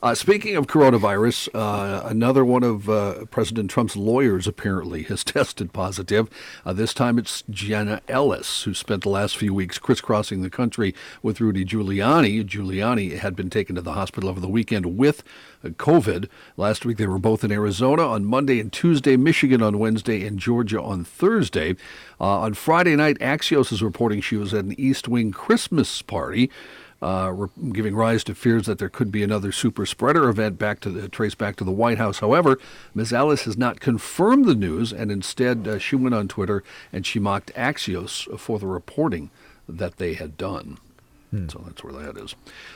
Uh, speaking of coronavirus, uh, another one of uh, President Trump's lawyers apparently has tested positive. Uh, this time it's Jenna Ellis, who spent the last few weeks crisscrossing the country with Rudy Giuliani. Giuliani had been taken to the hospital over the weekend with uh, COVID. Last week they were both in Arizona on Monday and Tuesday, Michigan on Wednesday, and Georgia on Thursday. Uh, on Friday night, Axios is reporting she was at an East Wing Christmas party uh, giving rise to fears that there could be another super spreader event back to the, traced back to the White House. However, Ms. Ellis has not confirmed the news, and instead uh, she went on Twitter and she mocked Axios for the reporting that they had done. So that's where that is.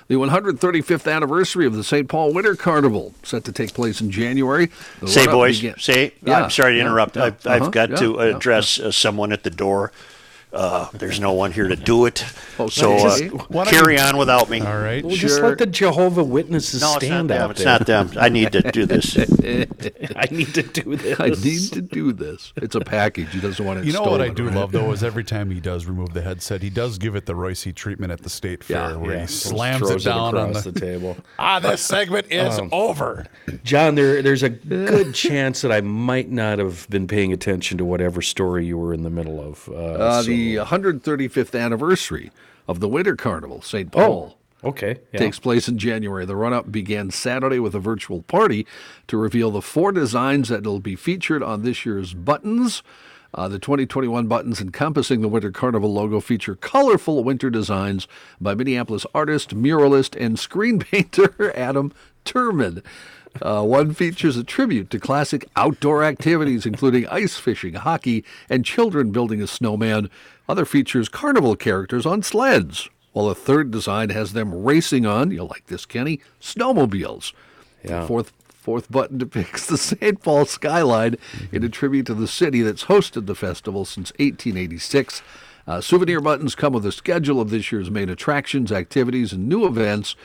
The 135th anniversary of the St. Paul Winter Carnival set to take place in January. The Say, boys, say, Yeah, I'm sorry to yeah, interrupt. yeah, I've, I've uh-huh, got yeah, to address uh, someone at the door. Uh, there's no one here to do it. Okay. So uh, Why don't carry you- on without me. All right. Well, just Sure. let the Jehovah Witnesses No, it's not stand them. out It's there. not them. I need to do this. I need to do this. I need to do this. It's a package. He doesn't want to You know install what I do right? love though is every time he does remove the headset, he does give it the Royce treatment at the state fair, Yeah, where Yeah, he slams it throws down on across the, the table. ah. This segment is over. John, there, there's a good chance that I might not have been paying attention to whatever story you were in the middle of. Uh, Uh, so- the 135th anniversary of the Winter Carnival, St. Paul. oh, okay. Yeah. Takes place in January. The run up began Saturday with a virtual party to reveal the four designs that will be featured on this year's buttons. Uh, the 2021 buttons encompassing the Winter Carnival logo feature colorful winter designs by Minneapolis artist, muralist, and screen painter Adam Turman. Uh, one features a tribute to classic outdoor activities, including ice fishing, hockey, and children building a snowman. Other features carnival characters on sleds, while a third design has them racing on, you'll like this, Kenny, snowmobiles. Yeah. The fourth fourth button depicts the St. Paul skyline in a tribute to the city that's hosted the festival since 1886. Uh, souvenir buttons come with a schedule of this year's main attractions, activities, and new events.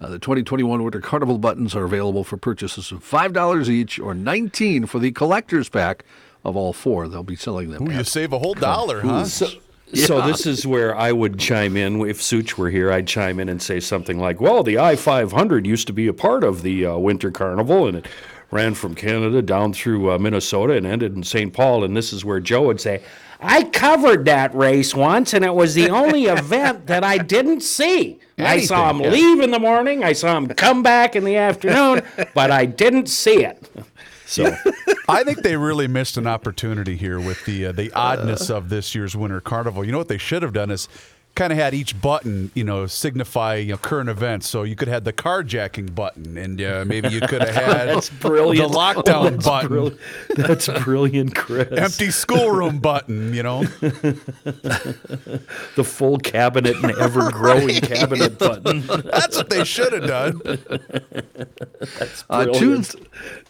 Uh, the 2021 Winter Carnival buttons are available for purchases of $5 each or 19 for the collector's pack of all four. They'll be selling them. Ooh, you save a whole dollar, huh? So, so this is where I would chime in. If Souch were here, I'd chime in and say something like, "Well, the I 500 used to be a part of the uh, Winter Carnival, and it ran from Canada down through uh, Minnesota and ended in St. Paul." And this is where Joe would say, "I covered that race once, and it was the only event that I didn't see. I saw him yeah. leave in the morning, I saw him come back in the afternoon, but I didn't see it." So. I think they really missed an opportunity here with the uh, the oddness of this year's Winter Carnival. You know what they should have done is kind of had each button, you know, signify you know, current events. So you could have the carjacking button, and uh, maybe you could have had That's brilliant. the lockdown That's button, brill- That's brilliant, Chris. empty schoolroom button. You know, the full cabinet and ever growing cabinet button. that's what they should have done. Uh, Brilliant. Tuesday,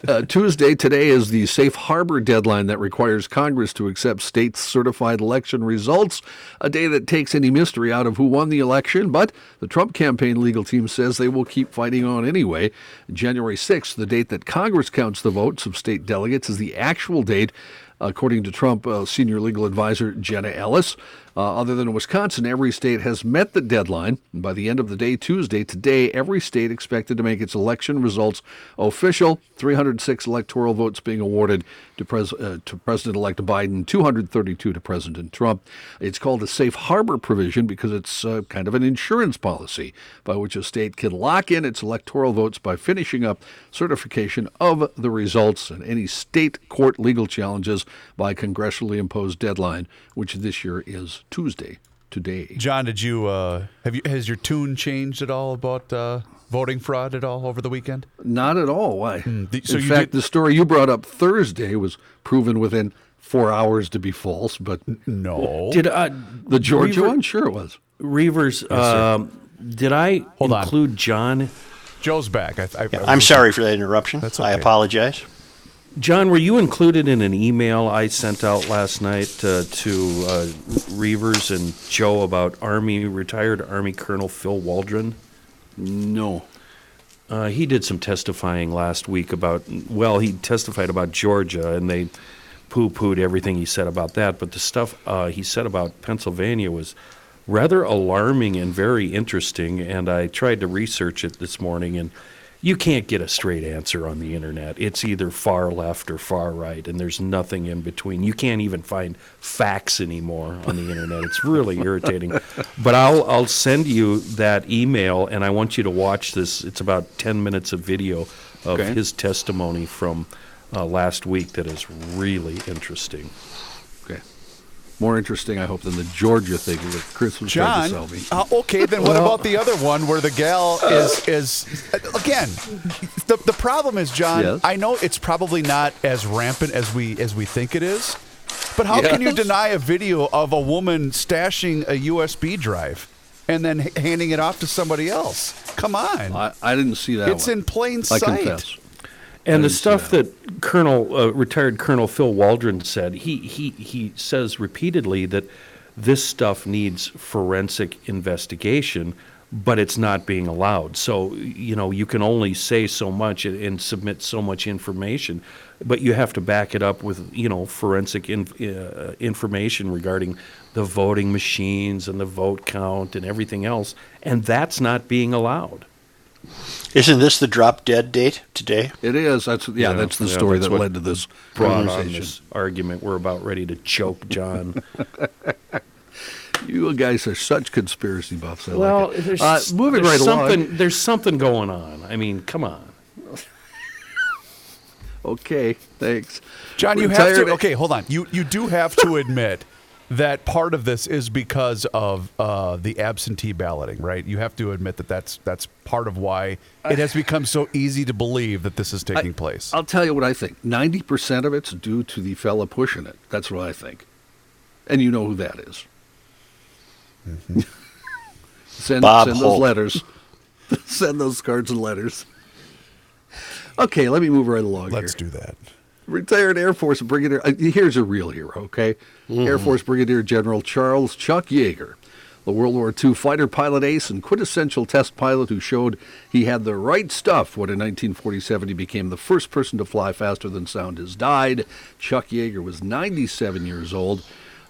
uh, Tuesday, today is the safe harbor deadline that requires Congress to accept states' certified election results, a day that takes any mystery out of who won the election. But the Trump campaign legal team says they will keep fighting on anyway. January 6th, the date that Congress counts the votes of state delegates, is the actual date. According to Trump uh, senior legal advisor Jenna Ellis, uh, other than Wisconsin, every state has met the deadline. By the end of the day, Tuesday, today, every state expected to make its election results official. 306 electoral votes being awarded to, pres- uh, to President-elect Biden, 232 to President Trump. It's called a safe harbor provision because it's uh, kind of an insurance policy by which a state can lock in its electoral votes by finishing up certification of the results and any state court legal challenges by congressionally imposed deadline, which this year is Tuesday. Today. John, did you uh, have you has your tune changed at all about uh, voting fraud at all over the weekend? Not at all. Why? the- so In you fact, did- the story you brought up Thursday was proven within four hours to be false, but No. Did uh, the Georgia Reaver- one, sure it was. Reavers, um, Did I Hold on. include John? Joe's back. I, I, I I'm sorry for that interruption. That's I apologize. John, were you included in an email I sent out last night uh, to uh, Reavers and Joe about Army retired Army Colonel Phil Waldron? No. Uh, he did some testifying last week about, well, he testified about Georgia, and they poo pooed everything he said about that. But the stuff uh, he said about Pennsylvania was rather alarming and very interesting. And I tried to research it this morning, and you can't get a straight answer on the internet. It's either far left or far right, and there's nothing in between. You can't even find facts anymore on the internet. It's really irritating. But I'll I'll send you that email, and I want you to watch this. It's about ten minutes of video of Okay. his testimony from uh, last week that is really interesting. Okay. More interesting, I hope, than the Georgia thing that Chris was trying John. to sell me. Uh, okay, then what about the other one where the gal is is again? The the problem is, John. Yes. I know it's probably not as rampant as we as we think it is, but how can you deny a video of a woman stashing a USB drive and then h- handing it off to somebody else? Come on, I, I didn't see that it's one. in plain I sight. And the stuff that Colonel, uh, retired Colonel Phil Waldron said, he, he, he says repeatedly that this stuff needs forensic investigation, but it's not being allowed. So, you know, you can only say so much and, and submit so much information, but you have to back it up with, you know, forensic in, uh, information regarding the voting machines and the vote count and everything else, and that's not being allowed. Isn't this the drop dead date today? It is. That's yeah. Yeah, that's the yeah, story that's that led to this Brought on this argument, we're about ready to choke John. You guys are such conspiracy buffs. I Well, like it. there's, uh, moving there's right along. something, There's something going on. I mean, come on. Okay, thanks. John, you have Retired- to. Okay, hold on. You you do have to admit that part of this is because of uh, the absentee balloting, right? You have to admit that that's that's part of why it has become so easy to believe that this is taking place. I'll tell you what I think. Ninety percent of it's due to the fella pushing it. That's what I think. And you know who that is. send Bob send those letters. send those cards and letters. Okay, let me move right along Let's here. do that. Retired Air Force Brigadier. Uh, here's a real hero, okay? Air Force Brigadier General Charles Chuck Yeager, the World War II fighter pilot ace and quintessential test pilot who showed he had the right stuff when in 1947 he became the first person to fly faster than sound, has died. Chuck Yeager was 97 years old.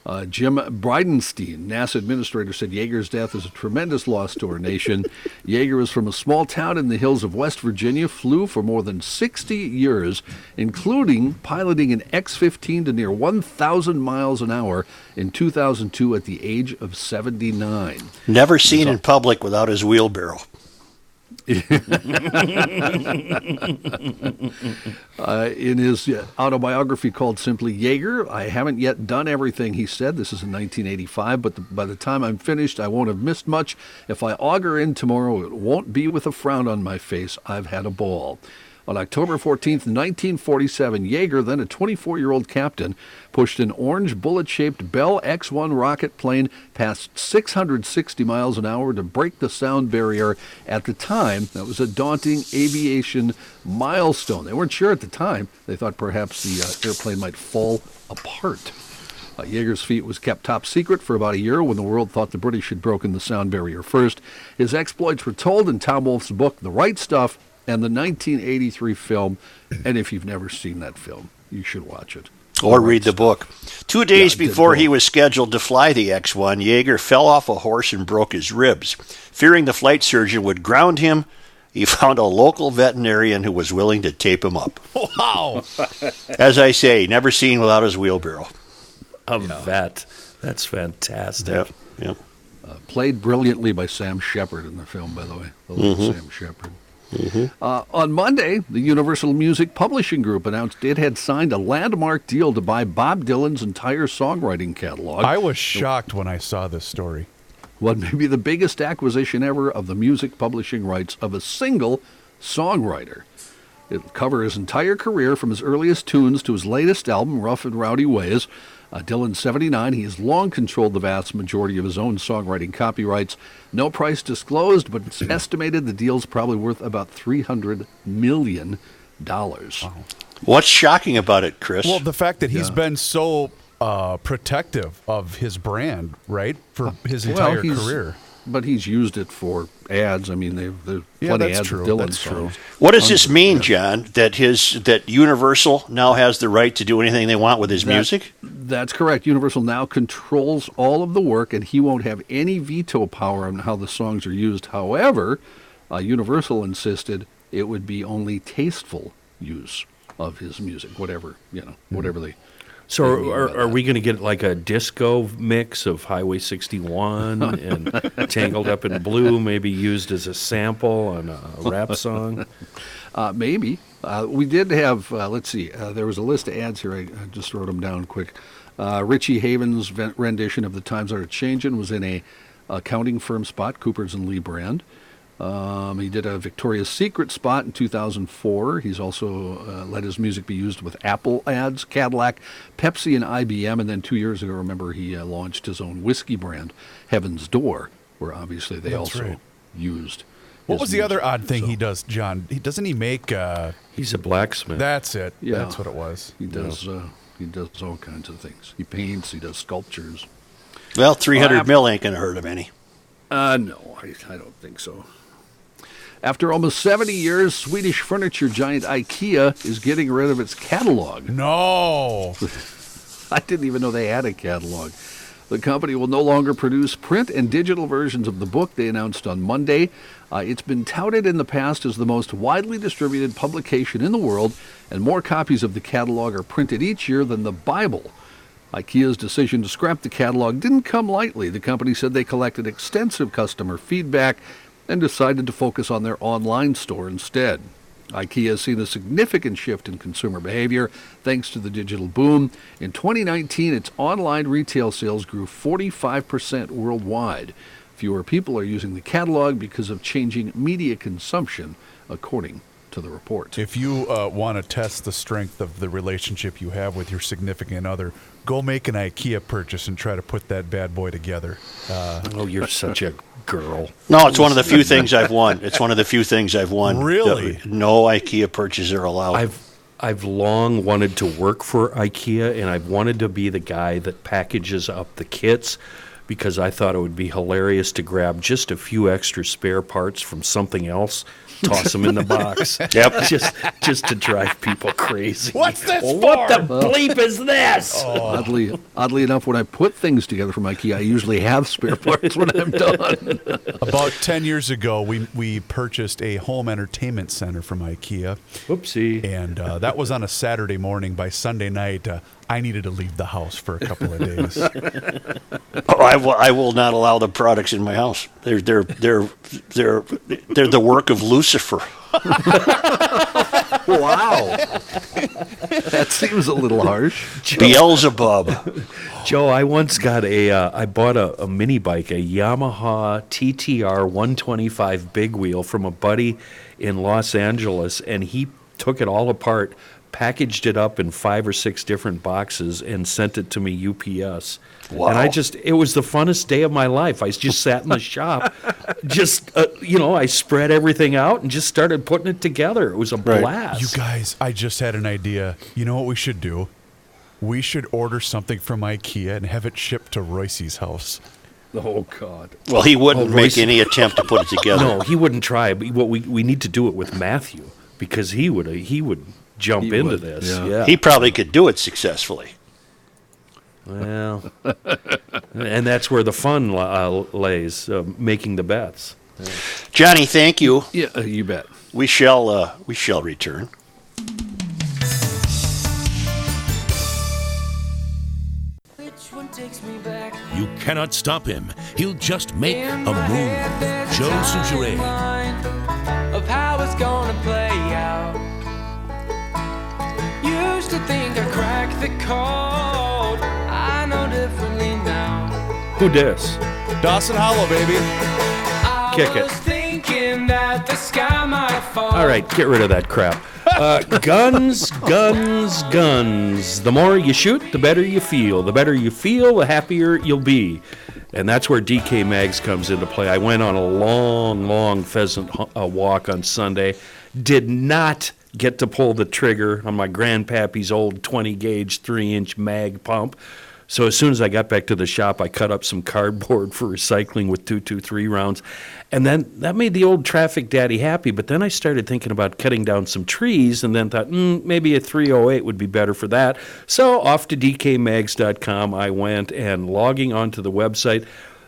Uh, Jim Bridenstine, NASA administrator, said Yeager's death is a tremendous loss to our nation. Yeager was from a small town in the hills of West Virginia, flew for more than 60 years, including piloting an X 15 to near 1,000 miles an hour in 2002 at the age of 79. Never seen in public without his wheelbarrow. Uh, in his uh, autobiography called simply Yeager, I haven't yet done everything he said. This is in 1985, but the, by the time I'm finished, I won't have missed much. If I auger in tomorrow, it won't be with a frown on my face. I've had a ball. On October 14, 1947, Yeager, then a 24 year old captain, pushed an orange bullet shaped Bell X 1 rocket plane past 660 miles an hour to break the sound barrier. At the time, that was a daunting aviation milestone. They weren't sure at the time. They thought perhaps the uh, airplane might fall apart. Uh, Yeager's feat was kept top secret for about a year when the world thought the British had broken the sound barrier first. His exploits were told in Tom Wolfe's book, The Right Stuff, and the 1983 film. And if you've never seen that film, you should watch it. Or read the book. Two days Yeah, before he was scheduled to fly the X 1, Yeager fell off a horse and broke his ribs. Fearing the flight surgeon would ground him, he found a local veterinarian who was willing to tape him up. Wow. As I say, never seen without his wheelbarrow. A vet. That's fantastic. Yep. Yep. Uh, played brilliantly by Sam Shepard in the film, by the way. The little mm-hmm. Sam Shepard. Uh, on Monday, the Universal Music Publishing Group announced it had signed a landmark deal to buy Bob Dylan's entire songwriting catalog. I was shocked when I saw this story. what may be the biggest acquisition ever of the music publishing rights of a single songwriter. It'll cover his entire career from his earliest tunes to his latest album, Rough and Rowdy Ways. Uh, Dylan's 79. He has long controlled the vast majority of his own songwriting copyrights. No price disclosed, but it's estimated the deal's probably worth about $300 million. What's shocking about it, Chris? Well, the fact that he's Yeah. been so uh, protective of his brand, right, for his entire he's- career. But he's used it for ads. I mean, they've, there's Yeah, plenty that's of ads true. with Dylan That's true. songs. what does this mean, John? That his that Universal now has the right to do anything they want with his That- music? That's correct. Universal now controls all of the work, and he won't have any veto power on how the songs are used. However, uh, Universal insisted it would be only tasteful use of his music, whatever you know, whatever they. So are, are, are we going to get like a disco mix of Highway 61 and Tangled Up in Blue, maybe used as a sample on a rap song? Uh, maybe. Uh, we did have, uh, let's see, uh, there was a list of ads here. I, I just wrote them down quick. Uh, Richie Havens' rendition of The Times Are Changing was in a accounting firm spot, Coopers and Lybrand. Um, he did a Victoria's Secret spot in 2004. He's also uh, let his music be used with Apple ads, Cadillac, Pepsi, and IBM. And then two years ago, remember, he uh, launched his own whiskey brand, Heaven's Door, where obviously they That's also right. used. What was the other odd thing So- he does, John? He doesn't he make? Uh, He's a blacksmith. that's it. Yeah. That's what it was. He does. Uh, he does all kinds of things. He paints. He does sculptures. Well, three hundred Well, mil ain't gonna hurt him any. Uh, no, I, I don't think so. After almost 70 years, Swedish furniture giant IKEA is getting rid of its catalog. No. I didn't even know they had a catalog. The company will no longer produce print and digital versions of the book they announced on Monday. Uh, it's been touted in the past as the most widely distributed publication in the world, and more copies of the catalog are printed each year than the Bible. IKEA's decision to scrap the catalog didn't come lightly. The company said they collected extensive customer feedback and decided to focus on their online store instead. IKEA has seen a significant shift in consumer behavior thanks to the digital boom. In 2019, its online retail sales grew 45% worldwide. Fewer people are using the catalog because of changing media consumption, according to the report. If you uh, want to test the strength of the relationship you have with your significant other, go make an IKEA purchase and try to put that bad boy together. Uh, oh, you're such a girl. No, it's one of the few things I've won. It's one of the few things I've won. Really? that No IKEA purchases are allowed. I've I've long wanted to work for IKEA, and I've wanted to be the guy that packages up the kits because I thought it would be hilarious to grab just a few extra spare parts from something else, toss them in the box. Yep. just just to drive people crazy. What's this Well, What the for? bleep is this? Oddly, oddly enough, when I put things together from IKEA, I usually have spare parts when I'm done. About 10 years ago, we, we purchased a home entertainment center from IKEA. Whoopsie. And uh, that was on a Saturday morning. By Sunday night, uh, I needed to leave the house for a couple of days. Oh, I will. I will not allow the products in my house. They're they're they're they're they're the work of Lucifer. wow. that seems a little harsh. Beelzebub. Joe, I once got a, uh, I bought a, a mini bike, a Yamaha TTR 125 big wheel from a buddy in Los Angeles, and he took it all apart, packaged it up in five or six different boxes, and sent it to me UPS. Wow. And I just, it was the funnest day of my life. I just sat in the shop, just, uh, you know, I spread everything out and just started putting it together. It was a blast. you guys, I just had an idea. You know what we should do? We should order something from IKEA and have it shipped to Royce's house. Oh, God. Well, he wouldn't Oh, make any attempt to put it together. No, he wouldn't try. But what we we need to do it with Matthew because he would he would jump He into would, this. yeah. Yeah. He probably could do it successfully. well, and that's where the fun uh, lays, uh, making the bets. Johnny, thank you. Yeah, you bet. We shall uh, we shall return. You cannot stop him. He'll just make a move. Joe Soucheray. To think I cracked the code. I know differently now. Who dis? Dawson Hollow, baby. I Kick it. was thinking that the sky might fall. All right, get rid of that crap. Uh, guns, guns, guns. The more you shoot, the better you feel. The better you feel, the happier you'll be. And that's where DK Mags comes into play. I went on a long, long pheasant uh, walk on Sunday. Did not get to pull the trigger on my grandpappy's old 20 gauge 3 inch mag pump. So as soon as I got back to the shop, I cut up some cardboard for recycling with 223 rounds. And then that made the old traffic daddy happy. But then I started thinking about cutting down some trees and then thought, mm, maybe a 308 would be better for that. So off to dkmags.com I went and logging onto the website.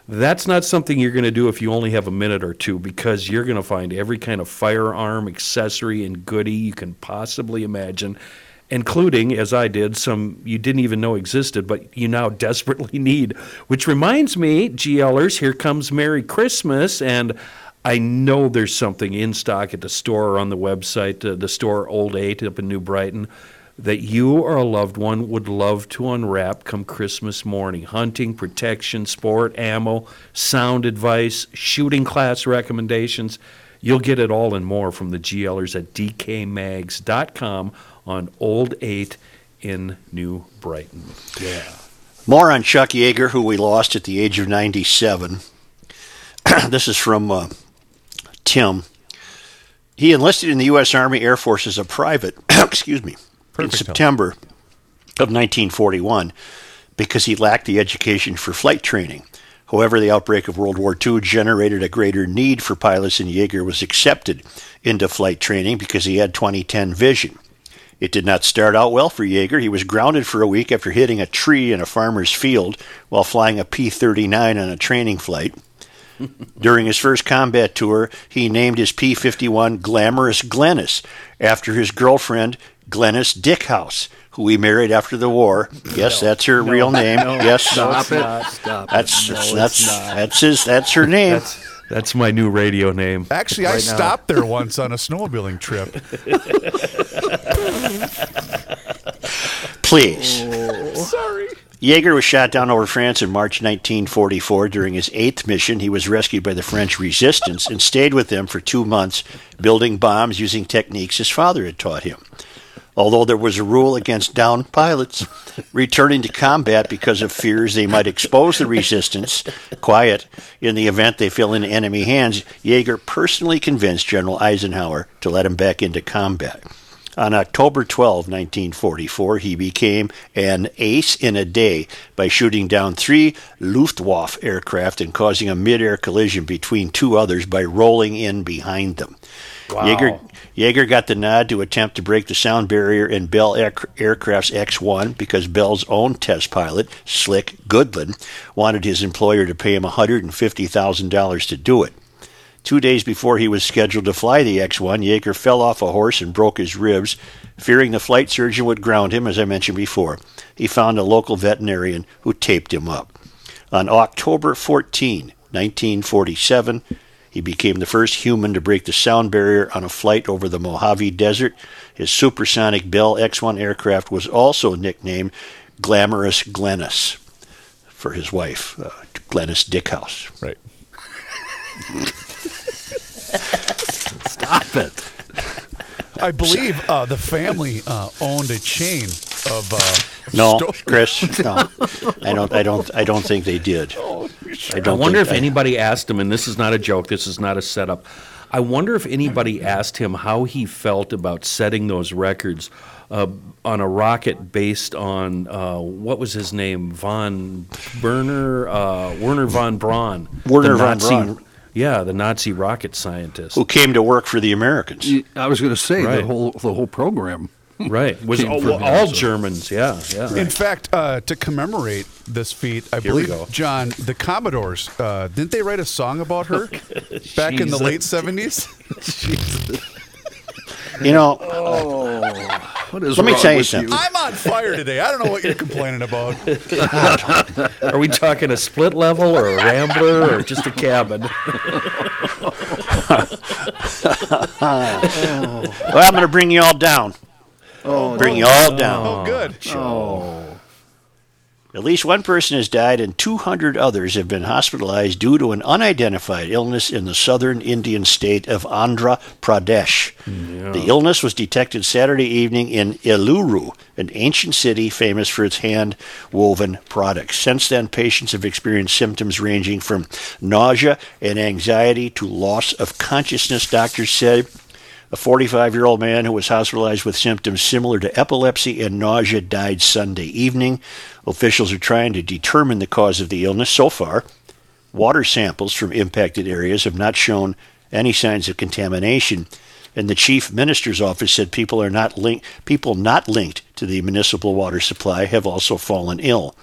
That's not something you're going to do if you only have a minute or two because you're going to find every kind of firearm, accessory, and goodie you can possibly imagine including, as I did, some you didn't even know existed, but you now desperately need. Which reminds me, GLers, here comes Merry Christmas, and I know there's something in stock at the store or on the website, uh, the store Old Eight up in New Brighton, that you or a loved one would love to unwrap come Christmas morning. Hunting, protection, sport, ammo, sound advice, shooting class recommendations. You'll get it all and more from the GLers at dkmags.com on Old 8 in New Brighton. Yeah. More on Chuck Yeager, who we lost at the age of 97. this is from uh, Tim. He enlisted in the U.S. Army Air Force as a private, excuse me, Perfect, Tom. September of 1941 because he lacked the education for flight training. However, the outbreak of World War II generated a greater need for pilots, and Yeager was accepted into flight training because he had 2010 vision. It did not start out well for Yeager. He was grounded for a week after hitting a tree in a farmer's field while flying a P 39 on a training flight. During his first combat tour, he named his P 51 Glamorous Glennis after his girlfriend, Glennis Dickhouse, who he married after the war. Yes, that's her real name. yes, Stop it. Stop that's it. that's that's, that's his that's her name. That's, that's my new radio name. Actually, I Right now. stopped there once on a snowmobiling trip. Please. Oh. Sorry. Yeager was shot down over France in March 1944. During his eighth mission, he was rescued by the French resistance and stayed with them for two months, building bombs using techniques his father had taught him. Although there was a rule against downed pilots returning to combat because of fears they might expose the resistance, quiet, in the event they fell into enemy hands, Yeager personally convinced General Eisenhower to let him back into combat. On October 12, 1944, he became an ace in a day by shooting down three Luftwaffe aircraft and causing a mid-air collision between two others by rolling in behind them. Wow. Yeager, Yeager got the nod to attempt to break the sound barrier in Bell Air- Aircraft's X-1 because Bell's own test pilot, Slick Goodlin, wanted his employer to pay him $150,000 to do it. Two days before he was scheduled to fly the X 1, Yeager fell off a horse and broke his ribs. Fearing the flight surgeon would ground him, as I mentioned before, he found a local veterinarian who taped him up. On October 14, 1947, he became the first human to break the sound barrier on a flight over the Mojave Desert. His supersonic Bell X 1 aircraft was also nicknamed Glamorous Glennis for his wife, uh, Glennis Dickhouse. Right. Stop it. I believe uh, the family uh, owned a chain of. Uh, No, sto- Chris. No, I don't. I don't. I don't think they did. I I don't. wonder think if anybody asked him, and this is not a joke, this is not a setup. I wonder if anybody asked him how he felt about setting those records uh, on a rocket based on uh, what was his name, von Werner, uh, Werner von Braun, Werner the von Nazi, Braun. Yeah, the Nazi rocket scientist. who came to work for the Americans. I was going to say Right. the whole the whole program. Right, was all, from him, all Germans, yeah, yeah. In fact, uh, to commemorate this feat, I Here believe. John, the Commodores, uh, didn't they write a song about her back in the late 70s? You know, oh. What is Let me wrong tell you with something. I'm on fire today. I don't know what you're complaining about. Are we talking a split level or a rambler or just a cabin? well, I'm going to bring you all down. Oh, Bring you all oh, down. Oh, good. Now, At least one person has died and 200 others have been hospitalized due to an unidentified illness in the southern Indian state of Andhra Pradesh. The illness was detected Saturday evening in Eluru, an ancient city famous for its hand woven products. Since then, patients have experienced symptoms ranging from nausea and anxiety to loss of consciousness, doctors said. A 45 year old man who was hospitalized with symptoms similar to epilepsy and nausea died Sunday evening. Officials are trying to determine the cause of the illness. So far, water samples from impacted areas have not shown any signs of contamination. And the chief minister's office said people are not linked people not linked to the municipal water supply have also fallen ill.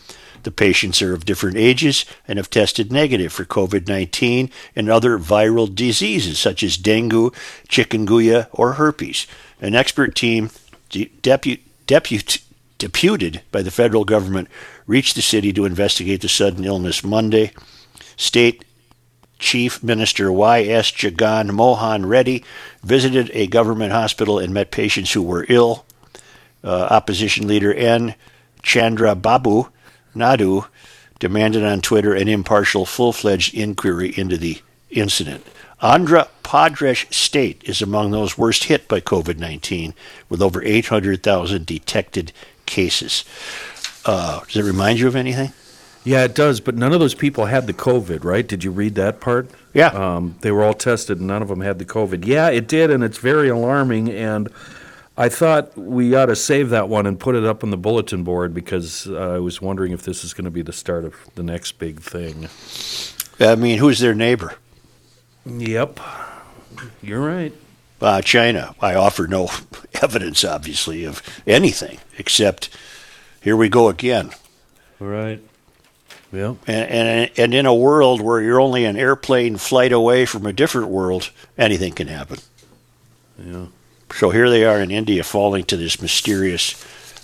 The patients are of different ages and have tested negative for COVID 19 and other viral diseases such as dengue, chikungunya, or herpes. An expert team de- depu- deput- deputed by the federal government reached the city to investigate the sudden illness Monday. State Chief Minister Y.S. Jagan Mohan Reddy visited a government hospital and met patients who were ill. Uh, opposition leader N. Chandra Babu Naidu demanded on Twitter an impartial, full fledged inquiry into the incident. Andhra Pradesh state is among those worst hit by COVID 19, with over 800,000 detected cases. Uh, does it remind you of anything? Yeah, it does, but none of those people had the COVID, right? Did you read that part? Yeah. Um, they were all tested and none of them had the COVID. Yeah, it did, and it's very alarming. And I thought we ought to save that one and put it up on the bulletin board because uh, I was wondering if this is going to be the start of the next big thing. I mean, who's their neighbor? Yep. You're right. Uh, China. I offer no evidence, obviously, of anything except here we go again. Right. Yep. And, and, and in a world where you're only an airplane flight away from a different world, anything can happen. Yeah. So here they are in India falling to this mysterious,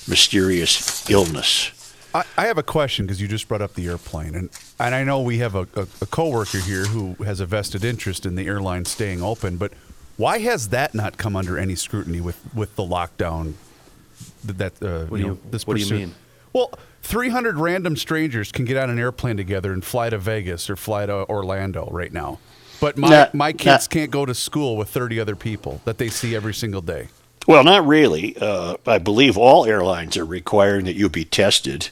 mysterious illness. I, I have a question because you just brought up the airplane, and and I know we have a, a, a coworker here who has a vested interest in the airline staying open, but why has that not come under any scrutiny with with the lockdown? That uh, What do you know, you- this what do you mean? Well, 300 random strangers can get on an airplane together and fly to Vegas or fly to Orlando right now. But my, Not- my kids not- can't go to school with 30 other people that they see every single day. Well, not really. Uh, I believe all airlines are requiring that you be tested.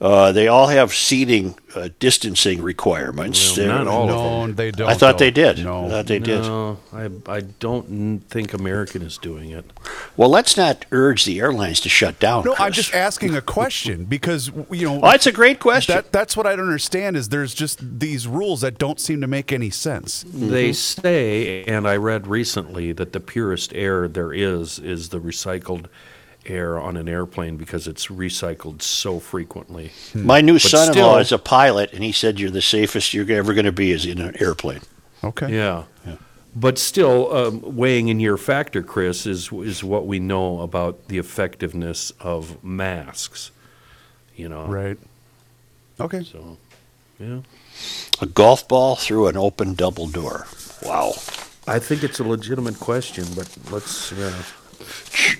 Uh, they all have seating uh, distancing requirements. Well, not They're- all of no, them. they don't. I thought they did. No. I thought they did. No, I, I don't think American is doing it. Well, let's not urge the airlines to shut down. No, I'm just asking a question because you know. Oh, it's a great question. That that's what I don't understand is there's just these rules that don't seem to make any sense. They say, and I read recently that the purest air there is is the recycled air on an airplane because it's recycled so frequently. My new But son-in-law still- is a pilot, and he said you're the safest you're ever going to be is in an airplane. Okay. Yeah. But still, um, weighing in your factor, Chris, is is what we know about the effectiveness of masks. You know, Right. Okay. So, yeah, A golf ball through an open double door. Wow. I think it's a legitimate question, but let's. Yeah.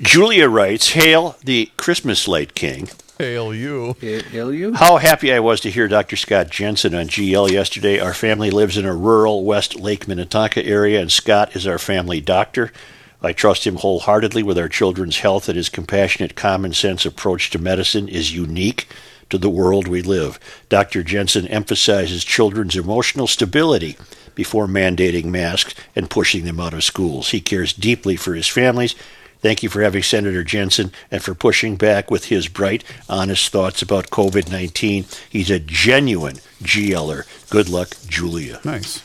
Julia writes, "Hail the Christmas light king." Hail you. Hail you? How happy I was to hear Dr. Scott Jensen on GL yesterday. Our family lives in a rural West Lake Minnetonka area, and Scott is our family doctor. I trust him wholeheartedly with our children's health, and his compassionate, common sense approach to medicine is unique to the world we live. Dr. Jensen emphasizes children's emotional stability before mandating masks and pushing them out of schools. He cares deeply for his families. Thank you for having Senator Jensen and for pushing back with his bright, honest thoughts about COVID 19. He's a genuine GLer. Good luck, Julia. Nice.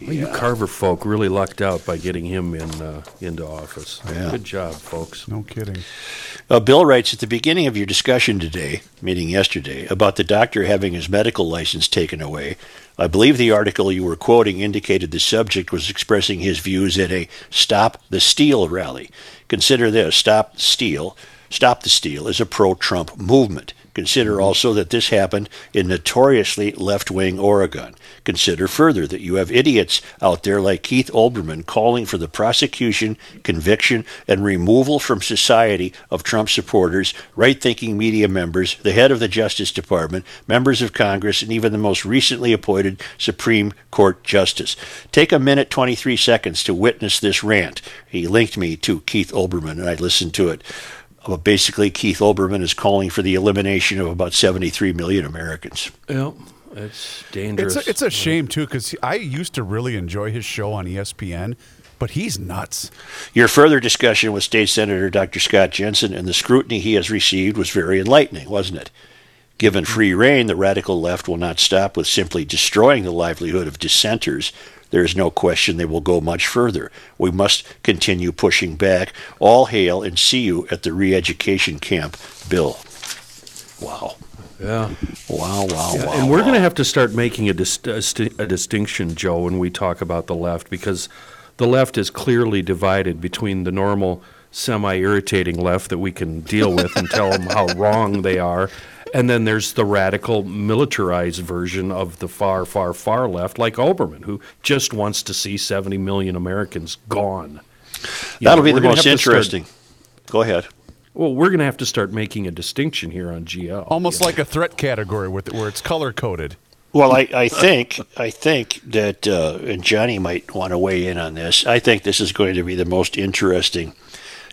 Well, you Carver folk really lucked out by getting him in uh, into office. Yeah. Good job, folks. No kidding. Uh, Bill writes at the beginning of your discussion today, meaning yesterday, about the doctor having his medical license taken away. I believe the article you were quoting indicated the subject was expressing his views at a Stop the Steal rally. Consider this Stop the Steal. Stop the Steal is a pro Trump movement. Consider mm-hmm. also that this happened in notoriously left wing Oregon. Consider further that you have idiots out there like Keith Olbermann calling for the prosecution, conviction, and removal from society of Trump supporters, right thinking media members, the head of the Justice Department, members of Congress, and even the most recently appointed Supreme Court Justice. Take a minute 23 seconds to witness this rant. He linked me to Keith Olbermann, and I listened to it. Well, basically, Keith Olbermann is calling for the elimination of about 73 million Americans. Yep, it's dangerous. It's a, it's a shame too because I used to really enjoy his show on ESPN, but he's nuts. Your further discussion with State Senator Dr. Scott Jensen and the scrutiny he has received was very enlightening, wasn't it? Given free rein, the radical left will not stop with simply destroying the livelihood of dissenters. There is no question they will go much further. We must continue pushing back. All hail and see you at the re education camp, Bill. Wow. Yeah. Wow, wow, wow. and we're wow. going to have to start making a, a, sti- a distinction, Joe, when we talk about the left, because the left is clearly divided between the normal, semi irritating left that we can deal with and tell them how wrong they are. And then there's the radical, militarized version of the far, far, far left, like Olbermann, who just wants to see 70 million Americans gone. You That'll know, be the most to start- interesting. Go ahead. Well, we're going to have to start making a distinction here on GL. Almost like a threat category with where it's color coded. Well, I, I think I think that uh, and Johnny might want to weigh in on this. I think this is going to be the most interesting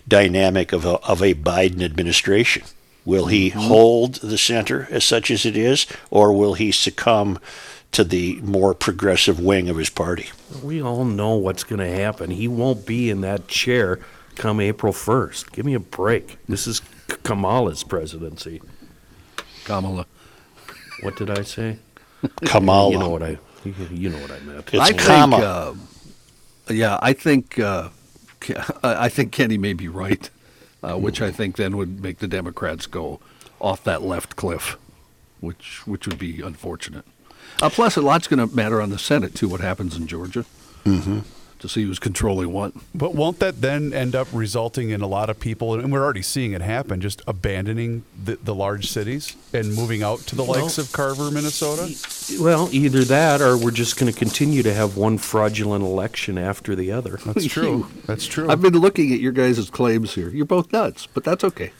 dynamic of a, of a Biden administration. Will he hold the center as such as it is, or will he succumb to the more progressive wing of his party? We all know what's going to happen. He won't be in that chair come April 1st. Give me a break. This is Kamala's presidency. Kamala. What did I say? Kamala. You know what I you, you know what I meant. It's I think, uh, yeah, I think, uh, I I think Kenny may be right, uh, which I think then would make the Democrats go off that left cliff, which which would be unfortunate. Uh, plus, a lot's going to matter on the Senate too. What happens in Georgia? Mm-hmm. To see who's controlling what. But won't that then end up resulting in a lot of people, and we're already seeing it happen, just abandoning the, the large cities and moving out to the likes of Carver, Minnesota? Well, either that or we're just going to continue to have one fraudulent election after the other. That's true. That's true. I've been looking at your guys' claims here. You're both nuts, but that's okay.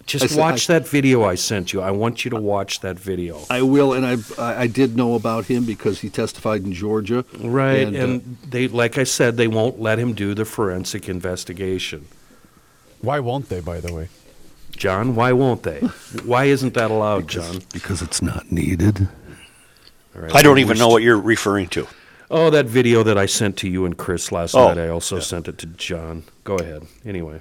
I Just said- watch that video I sent you. I want you to watch that video. I will, and I've, I I did know about him because he testified in Georgia. Right, and, and, uh, they, like I said, they won't let him do the forensic investigation. Why won't they, by the way? John, why won't they? Why isn't that allowed, John? because it's not needed. All right, I don't even know what you're referring to. Oh, that video that I sent to you and Chris last Oh, night. I also sent it to John. Go ahead. Anyway,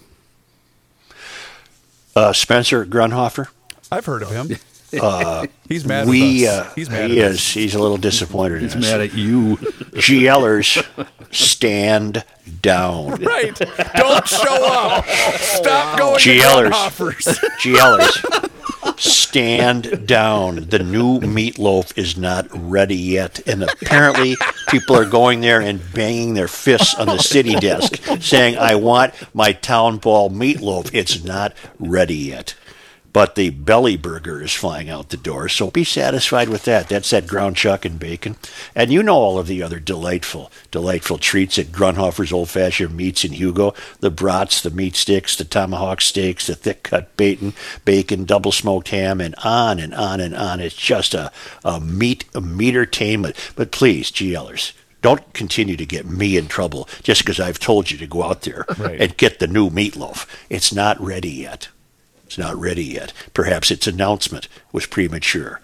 Uh, Spencer Grundhofer. I've heard of him. Uh, He's mad we, with us. uh, He's mad he at is. us. He's a little disappointed He's in us. mad at you. GLers, stand down. Right. Don't show up. Stop going GLers. to offers. GLers, stand down. The new meatloaf is not ready yet. And apparently, people are going there and banging their fists on the city desk saying, I want my town ball meatloaf. It's not ready yet. But the belly burger is flying out the door, so be satisfied with that. That's that ground chuck and bacon. And you know all of the other delightful, delightful treats at Grundhofer's Old Fashioned Meats in Hugo the brats, the meat sticks, the tomahawk steaks, the thick cut bacon, bacon, double smoked ham, and on and on and on. It's just a, a meat, a meatertainment. But please, GLers, don't continue to get me in trouble just because I've told you to go out there Right. and get the new meatloaf. It's not ready yet. It's not ready yet. Perhaps its announcement was premature.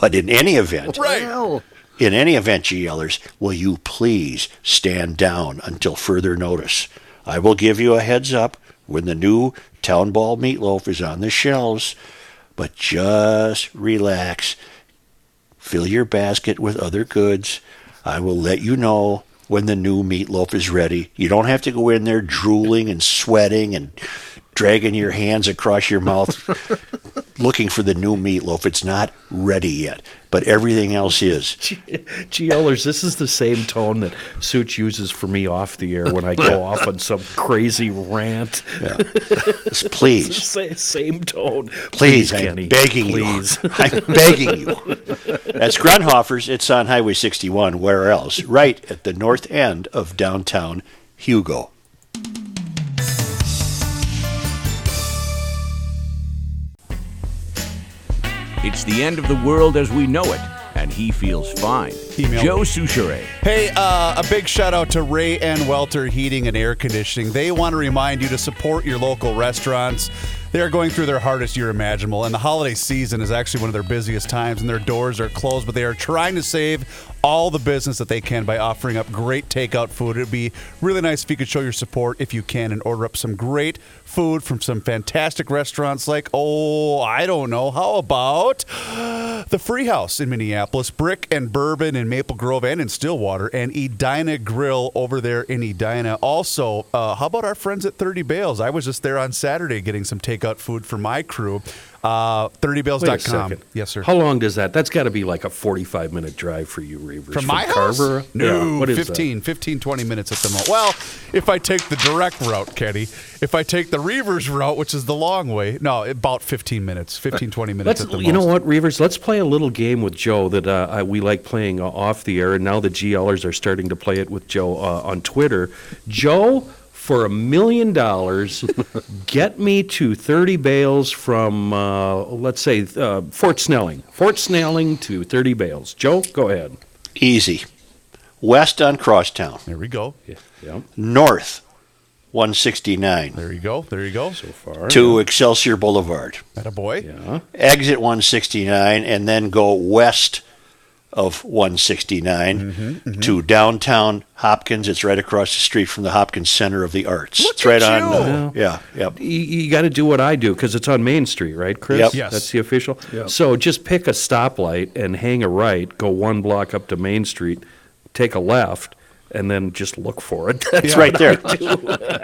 but in any event, Right. in any event, GLers, will you please stand down until further notice? I will give you a heads up when the new Town Ball meatloaf is on the shelves, but just relax. Fill your basket with other goods. I will let you know when the new meatloaf is ready. You don't have to go in there drooling and sweating and dragging your hands across your mouth. looking for the new meatloaf. It's not ready yet, but everything else is. GLers, this is the same tone that Souch uses for me off the air when I go off on some crazy rant. It's please, same tone. please, Kenny. I'm begging please. you. I'm begging you. That's Grundhofer's. It's on Highway 61. Where else? Right at the north end of downtown Hugo. It's the end of the world as we know it, and he feels fine. Email Joe. Soucheray. Hey, uh, a big shout out to Ray N. Welter Heating and Air Conditioning. They want to remind you to support your local restaurants. They're going through their hardest year imaginable, and the holiday season is actually one of their busiest times, and their doors are closed, but they are trying to save all the business that they can by offering up great takeout food. It'd be really nice if you could show your support if you can and order up some great food from some fantastic restaurants like, oh, I don't know, how about the Free House in Minneapolis, Brick and Bourbon in Maple Grove and in Stillwater, and Edina Grill over there in Edina. Also, uh, how about our friends at 30 Bales? I was just there on Saturday getting some takeout food for my crew. Uh, 30bales.com. Wait a second. Yes, sir. How long does that? That's got to be like a 45 minute drive for you, Reavers. From my house? No, Yeah, what is that? 15, 15, 20 minutes at the most. Well, if I take the direct route, Kenny, if I take the Reavers route, which is the long way, no, about 15 minutes, 15, 20 minutes Let's, at the you know what, Reavers? Let's play a little game with Joe that uh, I, we like playing uh, off the air, and now the GLers are starting to play it with Joe uh, on Twitter. Joe, for a million dollars, get me to 30 bales from, uh, let's say, uh, Fort Snelling. Fort Snelling to 30 bales. Joe, go ahead. Easy. West on Crosstown. There we go. Yeah, North 169 There you go. There you go. so far. to Excelsior Boulevard. That a boy. Yeah. Exit 169 and then go west of 169 to downtown Hopkins. It's right across the street from the Hopkins Center of the Arts. Look it's right at on. you. uh, yeah, yep. You, you got to do what I do because it's on Main Street, right, Chris? Yep. Yes. That's the official. So just pick a stoplight and hang a right, go one block up to Main Street, take a left, and then just look for it. That's It's right there.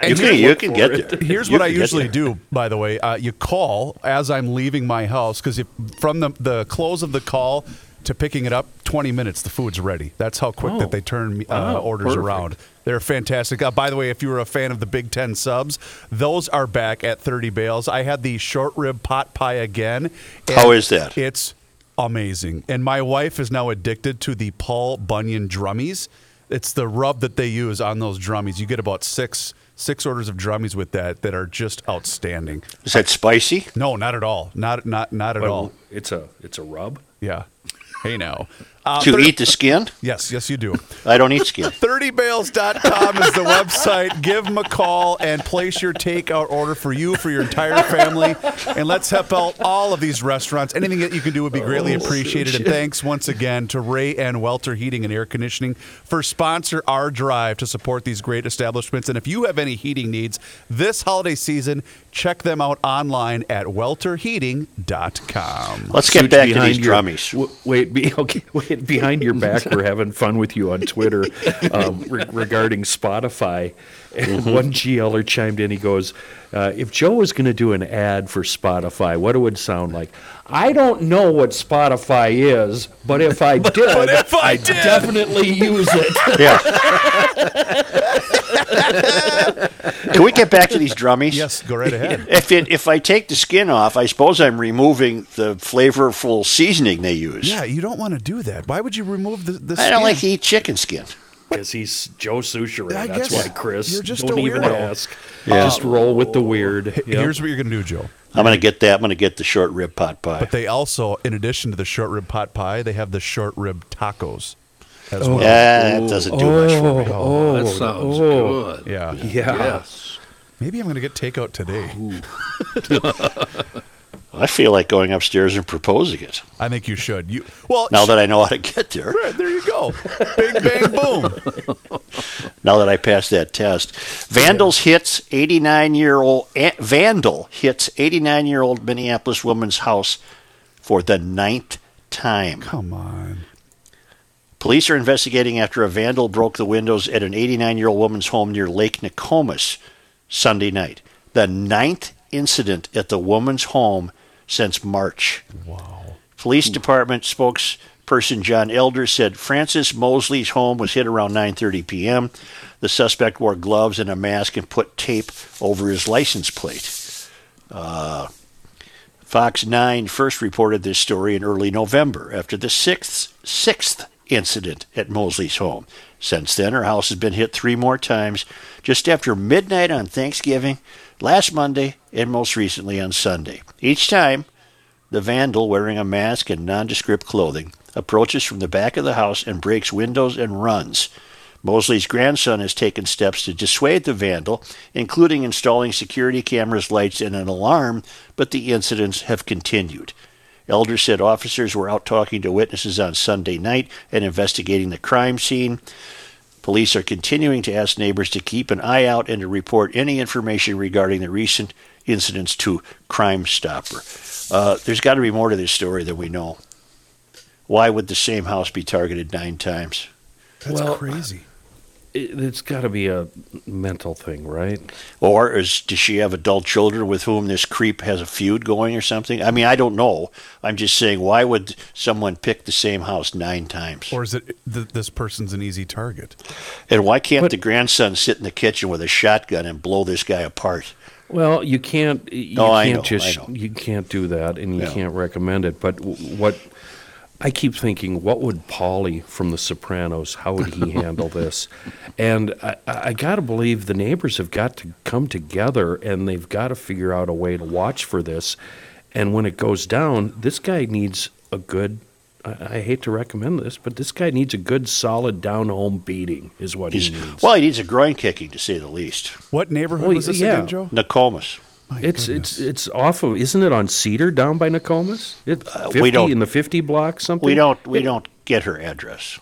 You can, you can get there. Here's You what I usually do, by the way. Uh, you call as I'm leaving my house because from the, the close of the call to picking it up, 20 minutes, the food's ready. That's how quick Oh. that they turn uh, Wow, orders perfect. around. They're fantastic. Uh, by the way, if you were a fan of the Big Ten subs, those are back at 30 bales. I had the short rib pot pie again. How is that? It's amazing. And my wife is now addicted to the Paul Bunyan drummies. It's the rub that they use on those drummies. You get about six six orders of drummies with that that are just outstanding. Is that spicy? No, not at all. Not not not at Well, all. It's a it's a rub. Yeah. Hey now. Uh, to thir- eat the skin? Yes, yes you do. I don't eat skin. 30bales.com is the website. Give them a call and place your takeout order for you, for your entire family. And let's help out all of these restaurants. Anything that you can do would be greatly appreciated. And thanks once again to Ray N. Welter Heating and Air Conditioning for sponsor our drive to support these great establishments. And if you have any heating needs this holiday season, check them out online at welterheating.com. Let's get Souch back to these your- drummies. w- wait, be, okay. Wait, behind your back, we're having fun with you on Twitter um, re- regarding Spotify. And Mm-hmm. one GLer chimed in. He goes, uh, "If Joe was going to do an ad for Spotify, what it would sound like? I don't know what Spotify is, but if I did, if I I'd did." definitely use it." Yeah. Can we get back to these drummies? Yes, go right ahead. If it if I take the skin off, I suppose I'm removing the flavorful seasoning they use. Yeah, you don't want to do that. Why would you remove the, the I don't like to eat chicken skin. Because he's Joe Soucheray. I That's guess why, Chris. you're just don't a even weirdo. ask. Just roll with the weird. Yep. Here's what you're going to do, Joe. I'm gonna get that. I'm gonna get the short rib pot pie. But they also, in addition to the short rib pot pie, they have the short rib tacos as Oh. well. that doesn't do oh, much for me. Oh, oh that oh, sounds oh. good. Yeah. Yeah. Yes. Maybe I'm going to get takeout today. I feel like going upstairs and proposing it. I think you should. You well Now that I know how to get there. Right, there you go. Big bang boom. Now that I passed that test, Vandals hits 89 year old eh, Vandal hits 89 year old Minneapolis woman's house for the ninth time. Come on. Police are investigating after a vandal broke the windows at an 89 year old woman's home near Lake Nokomis Sunday night. The ninth incident at the woman's home since March. Wow. Police Department spokesperson John Elder said Francis Mosley's home was hit around 9:30 p.m. The suspect wore gloves and a mask and put tape over his license plate. Uh, Fox 9 first reported this story in early November after the sixth, sixth incident at Mosley's home. Since then, her house has been hit three more times, just after midnight on Thanksgiving, last Monday, and most recently on Sunday. Each time, the vandal, wearing a mask and nondescript clothing, approaches from the back of the house and breaks windows and runs. Mosley's grandson has taken steps to dissuade the vandal, including installing security cameras, lights, and an alarm, but the incidents have continued. Elder said officers were out talking to witnesses on Sunday night and investigating the crime scene. Police are continuing to ask neighbors to keep an eye out and to report any information regarding the recent incidents to Crime Stopper. Uh, there's got to be more to this story than we know. Why would the same house be targeted nine times? That's Well, crazy. It, it's got to be a mental thing, right? Or is does she have adult children with whom this creep has a feud going or something? I mean, I don't know. I'm just saying, why would someone pick the same house nine times? Or is it th- this person's an easy target? And why can't But- the grandson sit in the kitchen with a shotgun and blow this guy apart? Well, you can't. You No, I can't know, just. I know. You can't do that, and you Yeah. can't recommend it. But w- what I keep thinking, what would Paulie from The Sopranos? How would he handle this? And I, I got to believe the neighbors have got to come together, and they've got to figure out a way to watch for this. And when it goes down, this guy needs a good. I, I hate to recommend this, but this guy needs a good, solid down home beating. Is what He's, he needs. well, he needs a groin kicking to say the least. What neighborhood Well, was this yeah. again, Joe? Nokomis. My It's goodness. it's it's off of isn't it on Cedar down by Nokomis? It, Uh, we don't- in the fifty block something. We don't we It- don't get her address.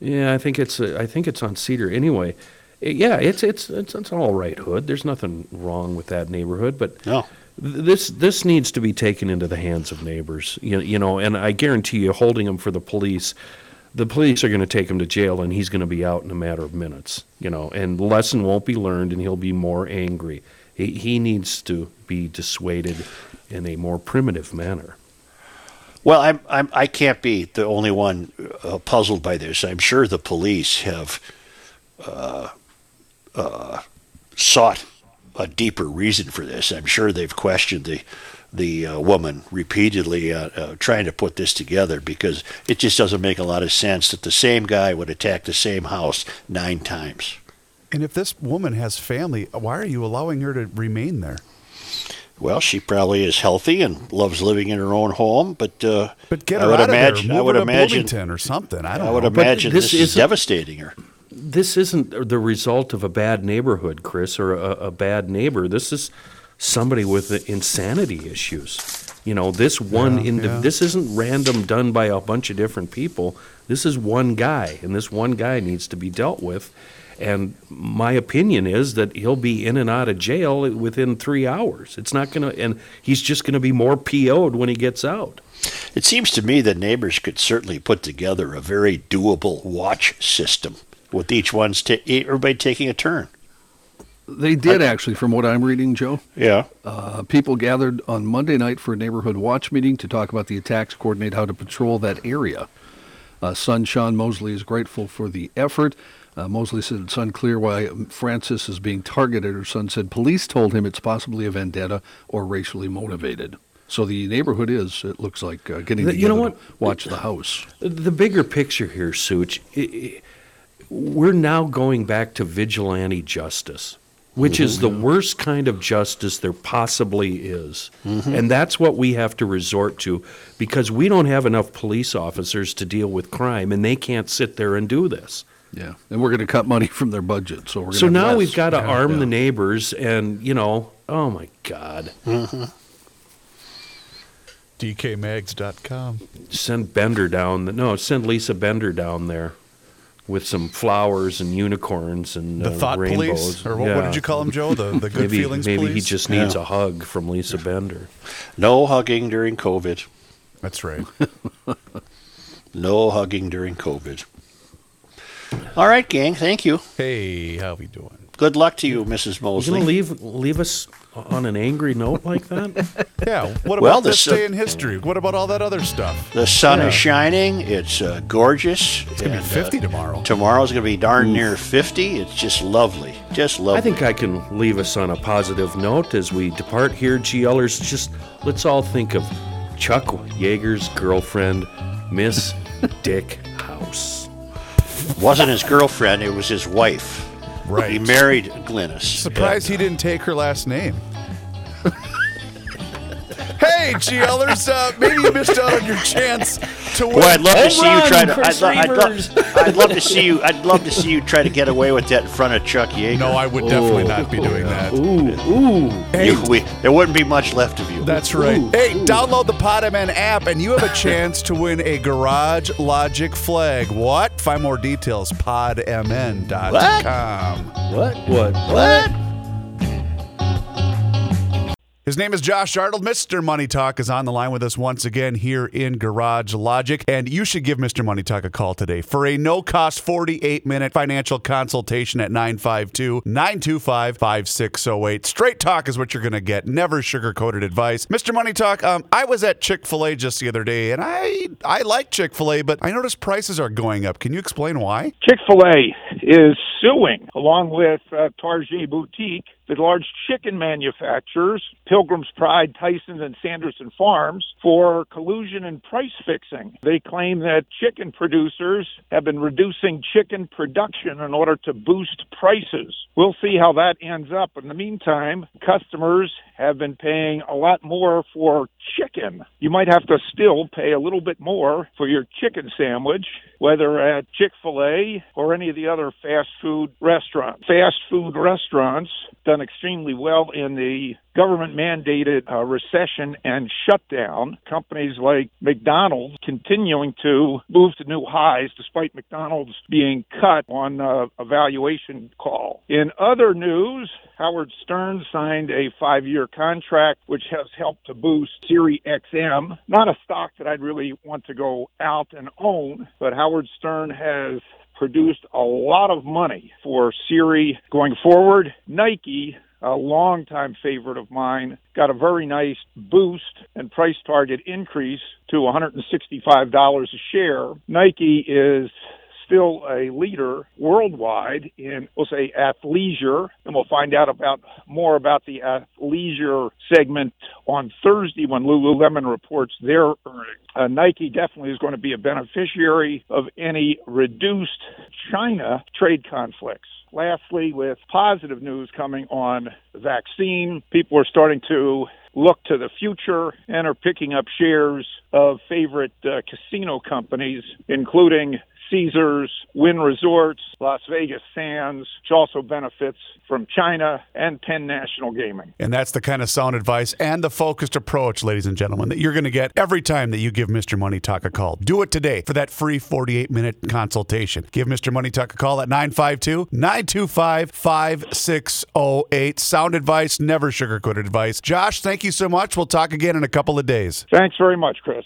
Yeah, I think it's uh, I think it's on Cedar anyway. It- yeah, it's it's it's it's all right hood. There's nothing wrong with that neighborhood, but No. th- this this needs to be taken into the hands of neighbors. You, you know, and I guarantee you, holding him for the police. The police are going to take him to jail, and he's going to be out in a matter of minutes. You know, and the lesson won't be learned, and he'll be more angry. He, he needs to be dissuaded in a more primitive manner. Well, I'm, I'm I can't be the only one uh, puzzled by this. I'm sure the police have uh, uh, sought a deeper reason for this. I'm sure they've questioned the the uh, woman repeatedly, uh, uh, trying to put this together because it just doesn't make a lot of sense that the same guy would attack the same house nine times. And if this woman has family, why are you allowing her to remain there? Well, she probably is healthy and loves living in her own home, but uh, But get I her would out imagine, of there. I Move would her to imagine, Bloomington or something. I don't I would know. imagine this this, is devastating her. This isn't the result of a bad neighborhood, Chris, or a, a bad neighbor. This is somebody with insanity issues. You know, this one Yeah, indiv- yeah. this isn't random done by a bunch of different people. This is one guy, and this one guy needs to be dealt with. And my opinion is that he'll be in and out of jail within three hours. It's not going to, and he's just going to be more PO'd when he gets out. It seems to me that neighbors could certainly put together a very doable watch system with each one's ta- everybody taking a turn. They did actually, from what I'm reading, Joe. Yeah. Uh, people gathered on Monday night for a neighborhood watch meeting to talk about the attacks, coordinate how to patrol that area. Uh, son Sean Mosley is grateful for the effort. Uh, Mosley said it's unclear why Francis is being targeted. Her son said police told him it's possibly a vendetta or racially motivated. So the neighborhood is, it looks like, uh, getting The- together you know to what? watch the house. The bigger picture here, Souch, we're now going back to vigilante justice, which is the worst kind of justice there possibly is. And that's what we have to resort to because we don't have enough police officers to deal with crime, and they can't sit there and do this. Yeah, and we're going to cut money from their budget, so we're going So to now we've got to Yeah, arm yeah. the neighbors, and, you know, oh my God. DKMags.com. Send Bender down. No, send Lisa Bender down there with some flowers and unicorns and The uh, thought rainbows. police, or what, what did you call them, Joe? The the good maybe feelings maybe police. he just needs Yeah. a hug from Lisa Bender. No hugging during COVID. That's right. No hugging during COVID. All right, gang. Thank you. hey, how we doing? Good luck to you, Mrs. You Mosley. gonna leave leave us on an angry note like that? Yeah. What about Well, this sun- day in history? What about all that other stuff? The sun is shining. It's uh, gorgeous. It's gonna be 50 tomorrow. Tomorrow's going to be darn near 50. It's just lovely. Just lovely. I think I can leave us on a positive note as we depart here, GLers. Just let's all think of Chuck Yeager's girlfriend, Miss Dick House. Wasn't his girlfriend, it was his wife. Right. He married Glennis. Surprised he uh, didn't take her last name. Hey, GLers, uh, maybe you missed out on your chance to win. Boy, I'd love to see you try to. I'd, lo- I'd, Reavers. love, I'd love to see you. I'd love to see you try to get away with that in front of Chuck Yeager. no, I would definitely not be doing that. Ooh, ooh. You- we- there wouldn't be much left of you. That's right. Hey, download the PodMN app and you have a chance to win a Garage Logic flag. What? Find more details, podmn.com. What? What? what? His name is Josh Arnold. Mr. Money Talk is on the line with us once again here in Garage Logic. And you should give Mr. Money Talk a call today for a no cost 48 minute financial consultation at 952 925 5608. Straight talk is what you're going to get, never sugar coated advice. Mr. Money Talk, um, I was at Chick fil A just the other day and I, I like Chick fil A, but I noticed prices are going up. Can you explain why? Chick fil A is suing, along with uh, Target Boutique, the large chicken manufacturers, Pilgrim's Pride, Tyson, and Sanderson Farms, for collusion and price fixing. They claim that chicken producers have been reducing chicken production in order to boost prices. We'll see how that ends up. In the meantime, customers have been paying a lot more for chicken. You might have to still pay a little bit more for your chicken sandwich, whether at Chick fil A or any of the other fast food restaurants. Fast food restaurants done extremely well in the government mandated uh, recession and shutdown. Companies like McDonald's continuing to move to new highs despite McDonald's being cut on uh, a valuation call. In other news, Howard Stern signed a five year contract which has helped to boost Sirius XM. Not a stock that I'd really want to go out and own, but Howard Stern has produced a lot of money for Sirius going forward. Nike a longtime favorite of mine, got a very nice boost and price target increase to $165 a share. Nike is still a leader worldwide in, we'll say, athleisure, and we'll find out about more about the athleisure segment on Thursday when Lululemon reports their earnings. Uh, Nike definitely is going to be a beneficiary of any reduced China trade conflicts. Lastly, with positive news coming on vaccine, people are starting to look to the future and are picking up shares of favorite uh, casino companies, including Caesars, Wynn Resorts, Las Vegas Sands, which also benefits from China and Penn National Gaming. And that's the kind of sound advice and the focused approach, ladies and gentlemen, that you're going to get every time that you give Mr. Money Talk a call. Do it today for that free 48 minute consultation. Give Mr. Money Talk a call at 952 925 5608. Sound advice, never sugarcoated advice. Josh, thank you so much. We'll talk again in a couple of days. Thanks very much, Chris.